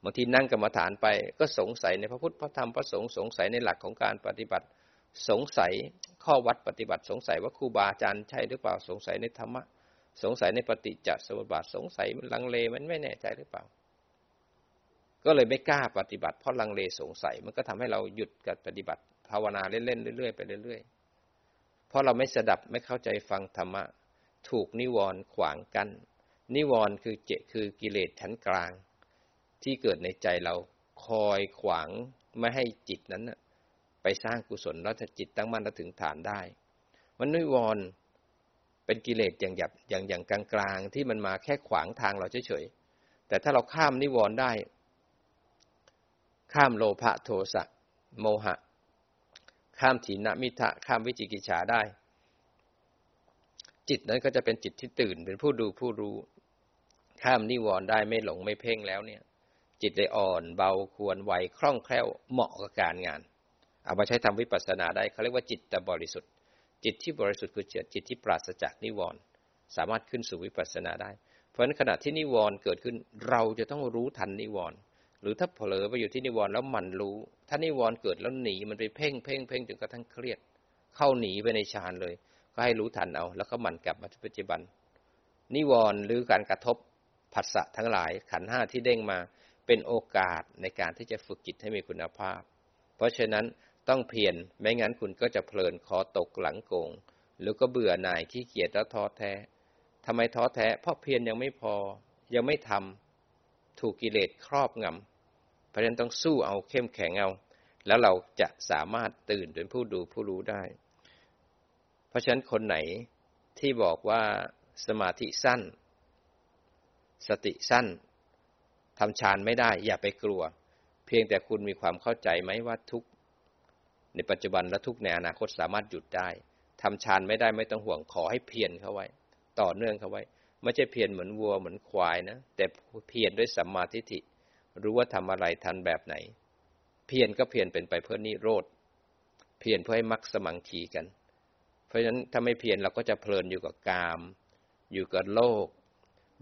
บางทีนั่งกรรมฐานไปก็สงสัยในพระพุทธพระธรรมพระสงฆ์สงสัยในหลักของการปฏิบัติ สงสัยข้อวัดปฏิบัติสงสัยว่าครูบาอาจารย์ใช่หรือเปล่าสงสัยในธรรมะ สงสัยในปฏิจจสมุปบาทสงสัยมันลังเลมันไม่แน่ใจหรือเปล่า ก็เลยไม่กล้าปฏิบัติเพราะลังเลสงสัย มันก็ทำให้เราหยุดกับปฏิบัติภาวนาเล่นๆเรื่อยๆไปเรื่อยๆ เพราะเราไม่สดับไม่เข้าใจฟังธรรมะ ถูกนิวรณ์ขวางกัน้นนิวรณ์คือเจคือกิเลสชั้นกลาง ที่เกิดในใจเราคอยขวางไม่ให้จิตนั้นไปสร้างกุศลแล้วจะจิตตั้งมั่นแล้วถึงฐานได้ มันนิวรณ์เป็นกิเลสอย่างหยับอย่างอย่างกลางๆที่มันมาแค่ขวางทางเราเฉยๆแต่ถ้าเราข้ามนิวรณ์ได้ ข้ามโลภะโทสะโมหะ ข้ามถีนมิทะข้ามวิจิกิจฉาได้ จิตนั้นก็จะเป็นจิตที่ตื่นเป็นผู้ดูผู้รู้ ข้ามนิวรณ์ได้ไม่หลงไม่เพ่งแล้วเนี่ย จิตได้อ่อนเบาควรไวคล่องแคล่วเหมาะกับการงาน เอามาใช้ทำวิปัสสนาได้เขาเรียกว่าจิตแต่บริสุทธิ์ จิตที่บริสุทธิ์คือจิตที่ปราศจากนิวรณ์สามารถขึ้นสู่วิปัสสนาได้ เพราะฉะนั้นขณะที่นิวรณ์เกิดขึ้นเราจะต้องรู้ทันนิวรณ์ หรือถ้าเผลอไปอยู่ที่นิวรณ์แล้วมันรู้ ถ้านิวรณ์เกิดแล้วหนีมันไปเพ่งเพ่งเพ่งจนกระทั่งเครียด เข้าหนีไปในฌานเลย ก็ให้รู้ทันเอา แล้วก็มันกลับมาที่ปัจจุบัน นิวรณ์หรือการกระทบผัสสะทั้งหลาย ขันห้าที่เด้งมาเป็นโอกาสในการที่จะฝึกจิตให้มีคุณภาพ เพราะฉะนั้นต้องเพียรไม่งั้นคุณก็จะเพลินคอตกหลังโกง หรือก็เบื่อหน่ายขี้เกียจแล้วท้อแท้ทำไมท้อแท้ เพราะเพียรยังไม่พอยังไม่ทำถูกกิเลสครอบงำ เพราะฉะนั้นต้องสู้เอาเข้มแข็งเอา แล้วเราจะสามารถตื่นเป็นผู้ดูผู้รู้ได้ เพราะฉะนั้นคนไหนที่บอกว่าสมาธิสั้น สติสั้นทำฌานไม่ได้ อย่าไปกลัว เพียงแต่คุณมีความเข้าใจไหมว่าทุกในปัจจุบันและทุกในอนาคตสามารถหยุดได้ทำฌานไม่ได้ไม่ต้องห่วงขอให้เพียรเข้าไว้ ต่อเนื่องเข้าไว้ ไม่ใช่เพียรเหมือนวัวเหมือนควายนะ แต่เพียรด้วยสัมมาทิฏฐิ รู้ว่าทำอะไรทันแบบไหน เพียรก็เพียรเป็นไปเพื่อนิโรธ เพียรเพื่อให้มักสมังคีกัน เพราะฉะนั้นถ้าไม่เพียรเราก็จะเพลินอยู่กับกาม อยู่กับโลก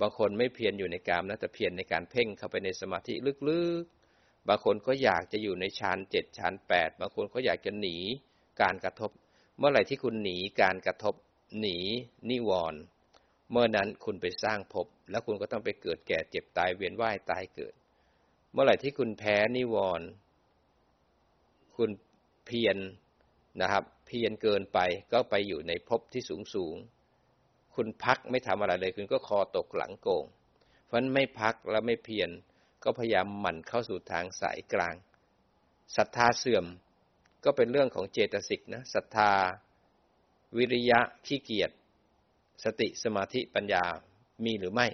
บางคนไม่เพียรอยู่ในกามนะแต่เพียรในการเพ่งเข้าไปในสมาธิลึกๆ บางคนก็อยากจะอยู่ในฌานเจ็ดฌานแปดบางคนก็อยากจะหนีการกระทบ เมื่อไหร่ที่คุณหนีการกระทบ หนีนิวรณ์เมื่อนั้นคุณไปสร้างภพแล้วคุณก็ต้องไปเกิดแก่เจ็บตายเวียนว่ายตายเกิด เมื่อไหร่ที่คุณแพ้นิวรณ์คุณเพียรนะครับ เพียรเกินไปก็ไปอยู่ในภพที่สูงสูงคุณพักไม่ทำอะไรเลย คุณก็คอตกหลังโกง เพราะนั้นไม่พักแล้วไม่เพียรก็พยายามหมั่นเข้าสู่ทางสายกลางศรัทธาเสื่อมก็เป็นเรื่องของเจตสิกนะศรัทธา วิริยะขี้เกียจสติสมาธิปัญญามีหรือไม่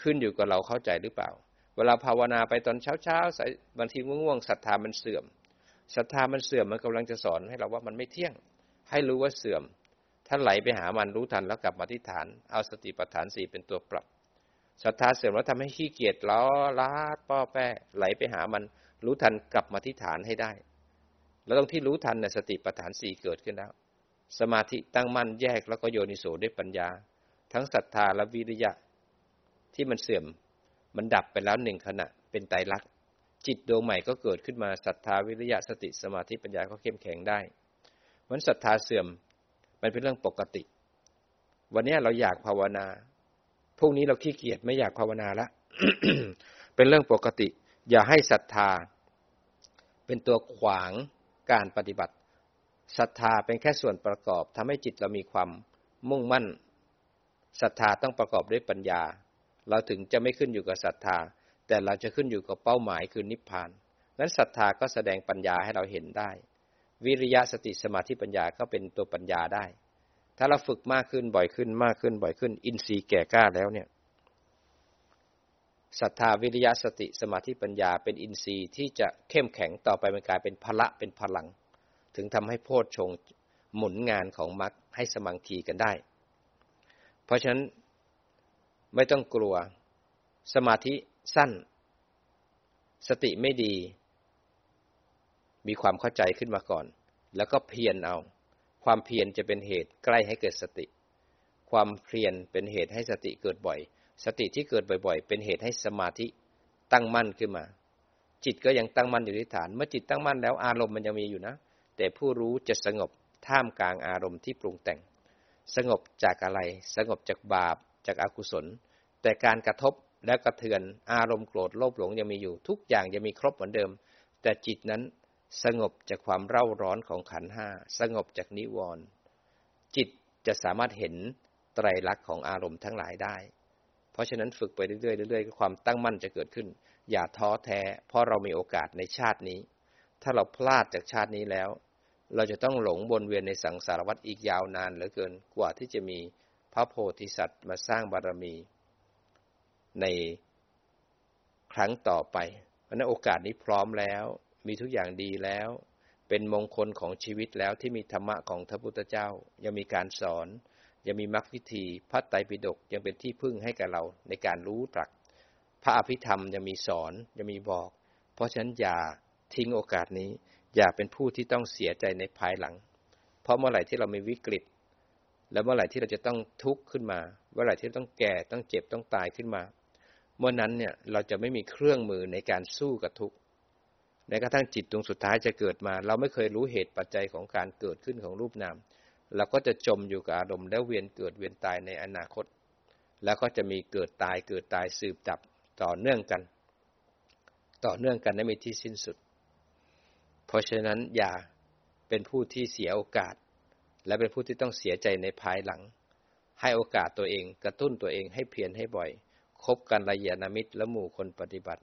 ขึ้นอยู่กับเราเข้าใจหรือเปล่า เวลาภาวนาไปตอนเช้าเช้าบางทีง่วงๆศรัทธามันเสื่อมศรัทธามันเสื่อมมันกำลังจะสอนให้เราว่ามันไม่เที่ยง ให้รู้ว่าเสื่อม ถ้าไหลไปหามันรู้ทันแล้วกลับมาที่ฐาน เอาสติปัฏฐานสี่เป็นตัวปรับศรัทธาเสื่อมแล้วทำให้ขี้เกียจล้อลาดป้อแป้ไหลไปหามันรู้ทันกลับมาที่ฐานให้ได้ แล้วตรงที่รู้ทันเนี่ยสติปัฏฐานสี่เกิดขึ้นแล้ว สมาธิตั้งมั่นแยกแล้วก็โยนิโสด้วยปัญญา ทั้งศรัทธาและวิริยะที่มันเสื่อม มันดับไปแล้วหนึ่งขณะ เป็นไตรลักษณ์จิตดวงใหม่ก็เกิดขึ้นมาศรัทธาวิริยะสติสมาธิปัญญาก็เข้มแข็งได้มันศรัทธาเสื่อมมันเป็นเรื่องปกติ วันนี้เราอยากภาวนาพรุ่งนี้เราขี้เกียจไม่อยากภาวนาละเป็นเรื่องปกติ อย่าให้ศรัทธา เป็นตัวขวางการปฏิบัติศรัทธาเป็นแค่ส่วนประกอบทำให้จิตเรามีความมุ่งมั่นศรัทธาต้องประกอบด้วยปัญญา เราถึงจะไม่ขึ้นอยู่กับศรัทธา แต่เราจะขึ้นอยู่กับเป้าหมายคือนิพพานนั้นศรัทธาก็แสดงปัญญาให้เราเห็นได้ วิริยะสติสมาธิปัญญาก็เป็นตัวปัญญาได้ ถ้าเราฝึกมากขึ้นบ่อยขึ้นมากขึ้นบ่อยขึ้น อินทรีย์แก่กล้าแล้วเนี่ยศรัทธาวิริยะสติสมาธิปัญญาเป็นอินทรีย์ที่จะเข้มแข็งต่อไปมันกลายเป็นพละเป็นพลัง ถึงทำให้โพชฌงหมุนงานของมรรคให้สมังคีกันได้ เพราะฉะนั้น ไม่ต้องกลัว สมาธิสั้น สติไม่ดี มีความเข้าใจขึ้นมาก่อน แล้วก็เพียรเอา ความเพียรจะเป็นเหตุใกล้ให้เกิดสติ ความเพียรเป็นเหตุให้สติเกิดบ่อย สติที่เกิดบ่อย ๆ เป็นเหตุให้สมาธิตั้งมั่นขึ้นมา จิตก็ยังตั้งมั่นอยู่ที่ฐาน เมื่อจิตตั้งมั่นแล้วอารมณ์มันยังมีอยู่นะ แต่ผู้รู้จะสงบท่ามกลางอารมณ์ที่ปรุงแต่ง สงบจากอะไร สงบจากบาป จากอากุศล แต่การกระทบและกระเทือนอารมณ์โกรธโลภหลงยังมีอยู่ ทุกอย่างยังมีครบเหมือนเดิม แต่จิตนั้นสงบจากความเร่าร้อนของขันห้าสงบจากนิวรณ์จิตจะสามารถเห็นไตรลักษณ์ของอารมณ์ทั้งหลายได้ เพราะฉะนั้นฝึกไปเรื่อยๆเรื่อยๆความตั้งมั่นจะเกิดขึ้น อย่าท้อแท้ เพราะเรามีโอกาสในชาตินี้ ถ้าเราพลาดจากชาตินี้แล้ว เราจะต้องหลงบนเวียนในสังสารวัฏอีกยาวนานเหลือเกินกว่าที่จะมี พระโพธิสัตว์มาสร้างบารมีในครั้งต่อไป เพราะนั้นโอกาสนี้พร้อมแล้ว มีทุกอย่างดีแล้ว เป็นมงคลของชีวิตแล้วที่มีธรรมะของพระพุทธเจ้า ยังมีการสอน ยังมีมรรควิธีพระไตรปิฎกยังเป็นที่พึ่งให้กับเราในการรู้ตรัก พระอภิธรรมยังมีสอนยังมีบอก เพราะฉะนั้นอย่าทิ้งโอกาสนี้ อย่าเป็นผู้ที่ต้องเสียใจในภายหลัง เพราะเมื่อไหร่ที่เรามีวิกฤต แล้วเมื่อไหร่ที่เราจะต้องทุกข์ขึ้นมา เมื่อไหร่ที่ต้องแก่ต้องเจ็บต้องตายขึ้นมา เมื่อนั้นเนี่ยเราจะไม่มีเครื่องมือในการสู้กับทุกข์แม้กระทั่งจิตดวงสุดท้ายจะเกิดมา เราไม่เคยรู้เหตุปัจจัยของการเกิดขึ้นของรูปนามเราก็จะจมอยู่กับอารมณ์แล้วเวียนเกิดเวียนตายในอนาคต แล้วก็จะมีเกิดตายเกิดตายสืบจับต่อเนื่องกัน ต่อเนื่องกันไม่มีที่สิ้นสุด เพราะฉะนั้นอย่าเป็นผู้ที่เสียโอกาส และเป็นผู้ที่ต้องเสียใจในภายหลัง ให้โอกาสตัวเองกระตุ้นตัวเองให้เพียรให้บ่อย คบกันระยะนามิตรและหมู่คนปฏิบัติ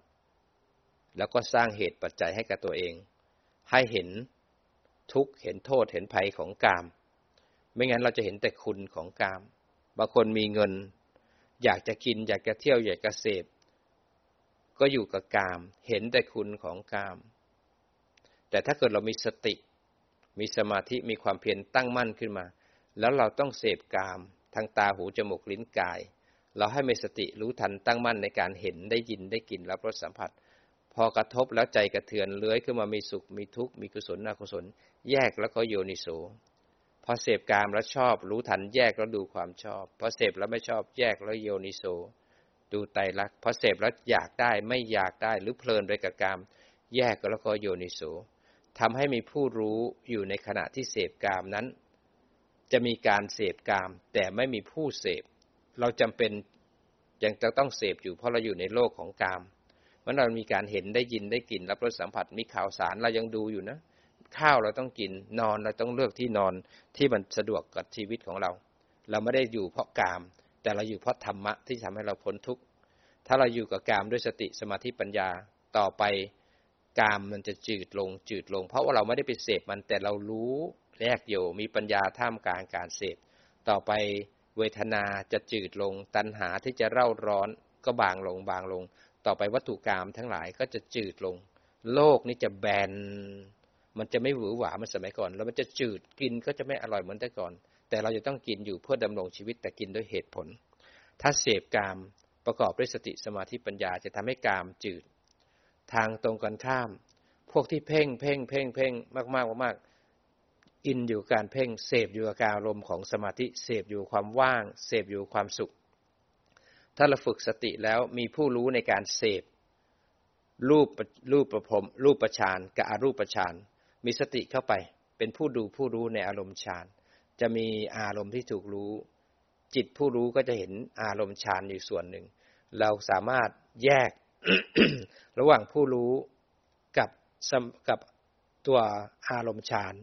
แล้วก็สร้างเหตุปัจจัยให้กับตัวเอง ให้เห็นทุกข์เห็นโทษเห็นภัยของกาม ไม่งั้นเราจะเห็นแต่คุณของกาม บางคนมีเงิน อยากจะกินอยากจะเที่ยวอยากจะเสพ ก็อยู่กับกาม เห็นแต่คุณของกาม แต่ถ้าเกิดเรามีสติ มีสมาธิมีความเพียรตั้งมั่นขึ้นมา แล้วเราต้องเสพกาม ทางตาหูจมูกลิ้นกาย เราให้มีสติรู้ทันตั้งมั่นในการเห็นได้ยินได้กลิ่นรับรสสัมผัส พอกระทบแล้วใจกระเทือนเลื้อยขึ้นมามีสุขมีทุกข์มีกุศลอกุศล แยกแล้วก็โยนิโสพอเสพกามแล้วชอบรู้ทันแยกแล้วดูความชอบพอเสพแล้วไม่ชอบแยกแล้วโยนิโสดูไตรลักษณ์พอเสพแล้วอยากได้ไม่อยากได้หรือเพลินไปกับกาม แยกแล้วก็โยนิโส ทำให้มีผู้รู้อยู่ในขณะที่เสพกามนั้น จะมีการเสพกาม แต่ไม่มีผู้เสพ เราจำเป็นยังจะต้องเสพอยู่เพราะเราอยู่ในโลกของกามมันเรามีการเห็นได้ยินได้กลิ่นรับรสสัมผัสมีข่าวสารเรายังดูอยู่นะ ข้าวเราต้องกินนอนเราต้องเลือกที่นอนที่มันสะดวกกับชีวิตของเรา เราไม่ได้อยู่เพราะกาม แต่เราอยู่เพราะธรรมะที่ทำให้เราพ้นทุกข์ถ้าเราอยู่กับกามด้วยสติสมาธิปัญญาต่อไป กามมันจะจืดลงจืดลง เพราะว่าเราไม่ได้ไปเสพมันแต่เรารู้แยกอยู่มีปัญญาท่ามกลางการเสพต่อไปเวทนาจะจืดลง ตัณหาที่จะเร่าร้อนก็บางลงบางลง ต่อไปวัตถุกรรมทั้งหลายก็จะจืดลง โลกนี้จะแบน มันจะไม่หวือหวาเหมือนสมัยก่อน แล้วมันจะจืดกินก็จะไม่อร่อยเหมือนแต่ก่อน แต่เราจะต้องกินอยู่เพื่อดำรงชีวิตแต่กินด้วยเหตุผล ถ้าเสพกามประกอบด้วยสติสมาธิปัญญาจะทำให้กามจืด ทางตรงกันข้าม พวกที่เพ่งเพ่งเพ่งเพ่งมากมากมากอินอยู่การเพ่งเสพอยู่กับการอารมณ์ของสมาธิเสพอยู่ความว่าง เสพอยู่ความสุข ถ้าเราฝึกสติแล้วมีผู้รู้ในการเสพรูปรูปประพรมรูปประชานกับอรูปประชานมีสติเข้าไป เป็นผู้ดูผู้รู้ในอารมณ์ฌานจะมีอารมณ์ที่ถูกรู้ จิตผู้รู้ก็จะเห็นอารมณ์ฌานอยู่ส่วนหนึ่ง เราสามารถแยก ระหว่างผู้รู้กับกับตัวอารมณ์ฌาน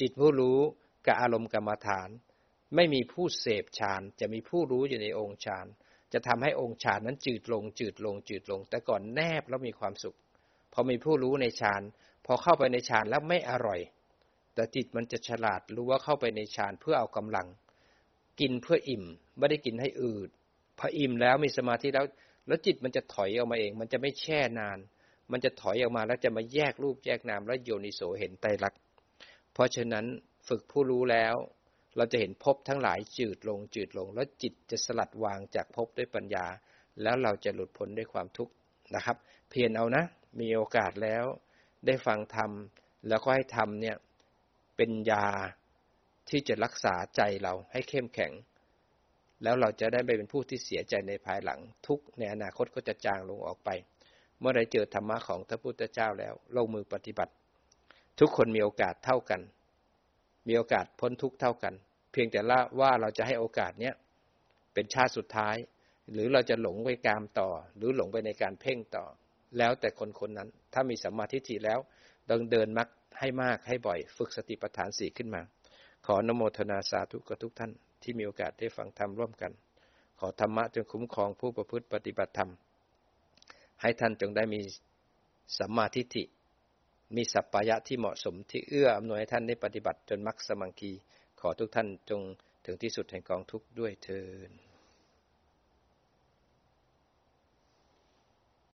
จิตผู้รู้กับอารมณ์กรรมฐาน ไม่มีผู้เสพฌานจะมีผู้รู้อยู่ในองค์ฌานจะทำให้องค์ฌานนั้นจืดลง จืดลง จืดลง แต่ก่อนแนบแล้วมีความสุข พอมีผู้รู้ในฌานพอเข้าไปในฌานแล้วไม่อร่อย แต่จิตมันจะฉลาดรู้ว่าเข้าไปในฌานเพื่อเอากำลัง กินเพื่ออิ่ม ไม่ได้กินให้อืดพออิ่มแล้วมีสมาธิแล้ว แล้วจิตมันจะถอยออกมาเอง มันจะไม่แช่นาน มันจะถอยออกมาแล้วจะมาแยกรูปแยกนามแล้วโยนิโสเห็นไตรลักษณ์เพราะฉะนั้นฝึกผู้รู้แล้ว เราจะเห็นภพทั้งหลายจืดลงจืดลง แล้วจิตจะสลัดวางจากภพด้วยปัญญา แล้วเราจะหลุดพ้นด้วยความทุกข์นะครับ เพียรเอานะ มีโอกาสแล้ว ได้ฟังธรรมแล้วก็ให้ธรรมเนี่ยเป็นยาที่จะรักษาใจเราให้เข้มแข็ง แล้วเราจะได้ไม่เป็นผู้ที่เสียใจในภายหลัง ทุกในอนาคตก็จะจางลงออกไป เมื่อไรเจอธรรมะของพระพุทธเจ้าแล้วลงมือปฏิบัติ ทุกคนมีโอกาสเท่ากัน มีโอกาสพ้นทุกเท่ากัน เพียงแต่ละว่าเราจะให้โอกาสเนี้ยเป็นชาติสุดท้าย หรือเราจะหลงไปกามต่อ หรือหลงไปในการเพ่งต่อ แล้วแต่คนคนนั้น ถ้ามีสัมมาทิฏฐิแล้วต้องเดินมักให้มากให้บ่อย ฝึกสติปัฏฐานสี่ขึ้นมา ขอนโมทนาสาธุกับทุกท่านที่มีโอกาสได้ฟังธรรมร่วมกัน ขอธรรมะจงคุ้มครองผู้ประพฤติปฏิบัติธรรม ให้ท่านจงได้มีสัมมาทิฏฐิ มีสัพพายะที่เหมาะสมที่เอื้ออำนวยให้ท่านได้ปฏิบัติจนมรรคสมังคี ขอทุกท่านจงถึงที่สุดแห่งกองทุกข์ด้วยเทิน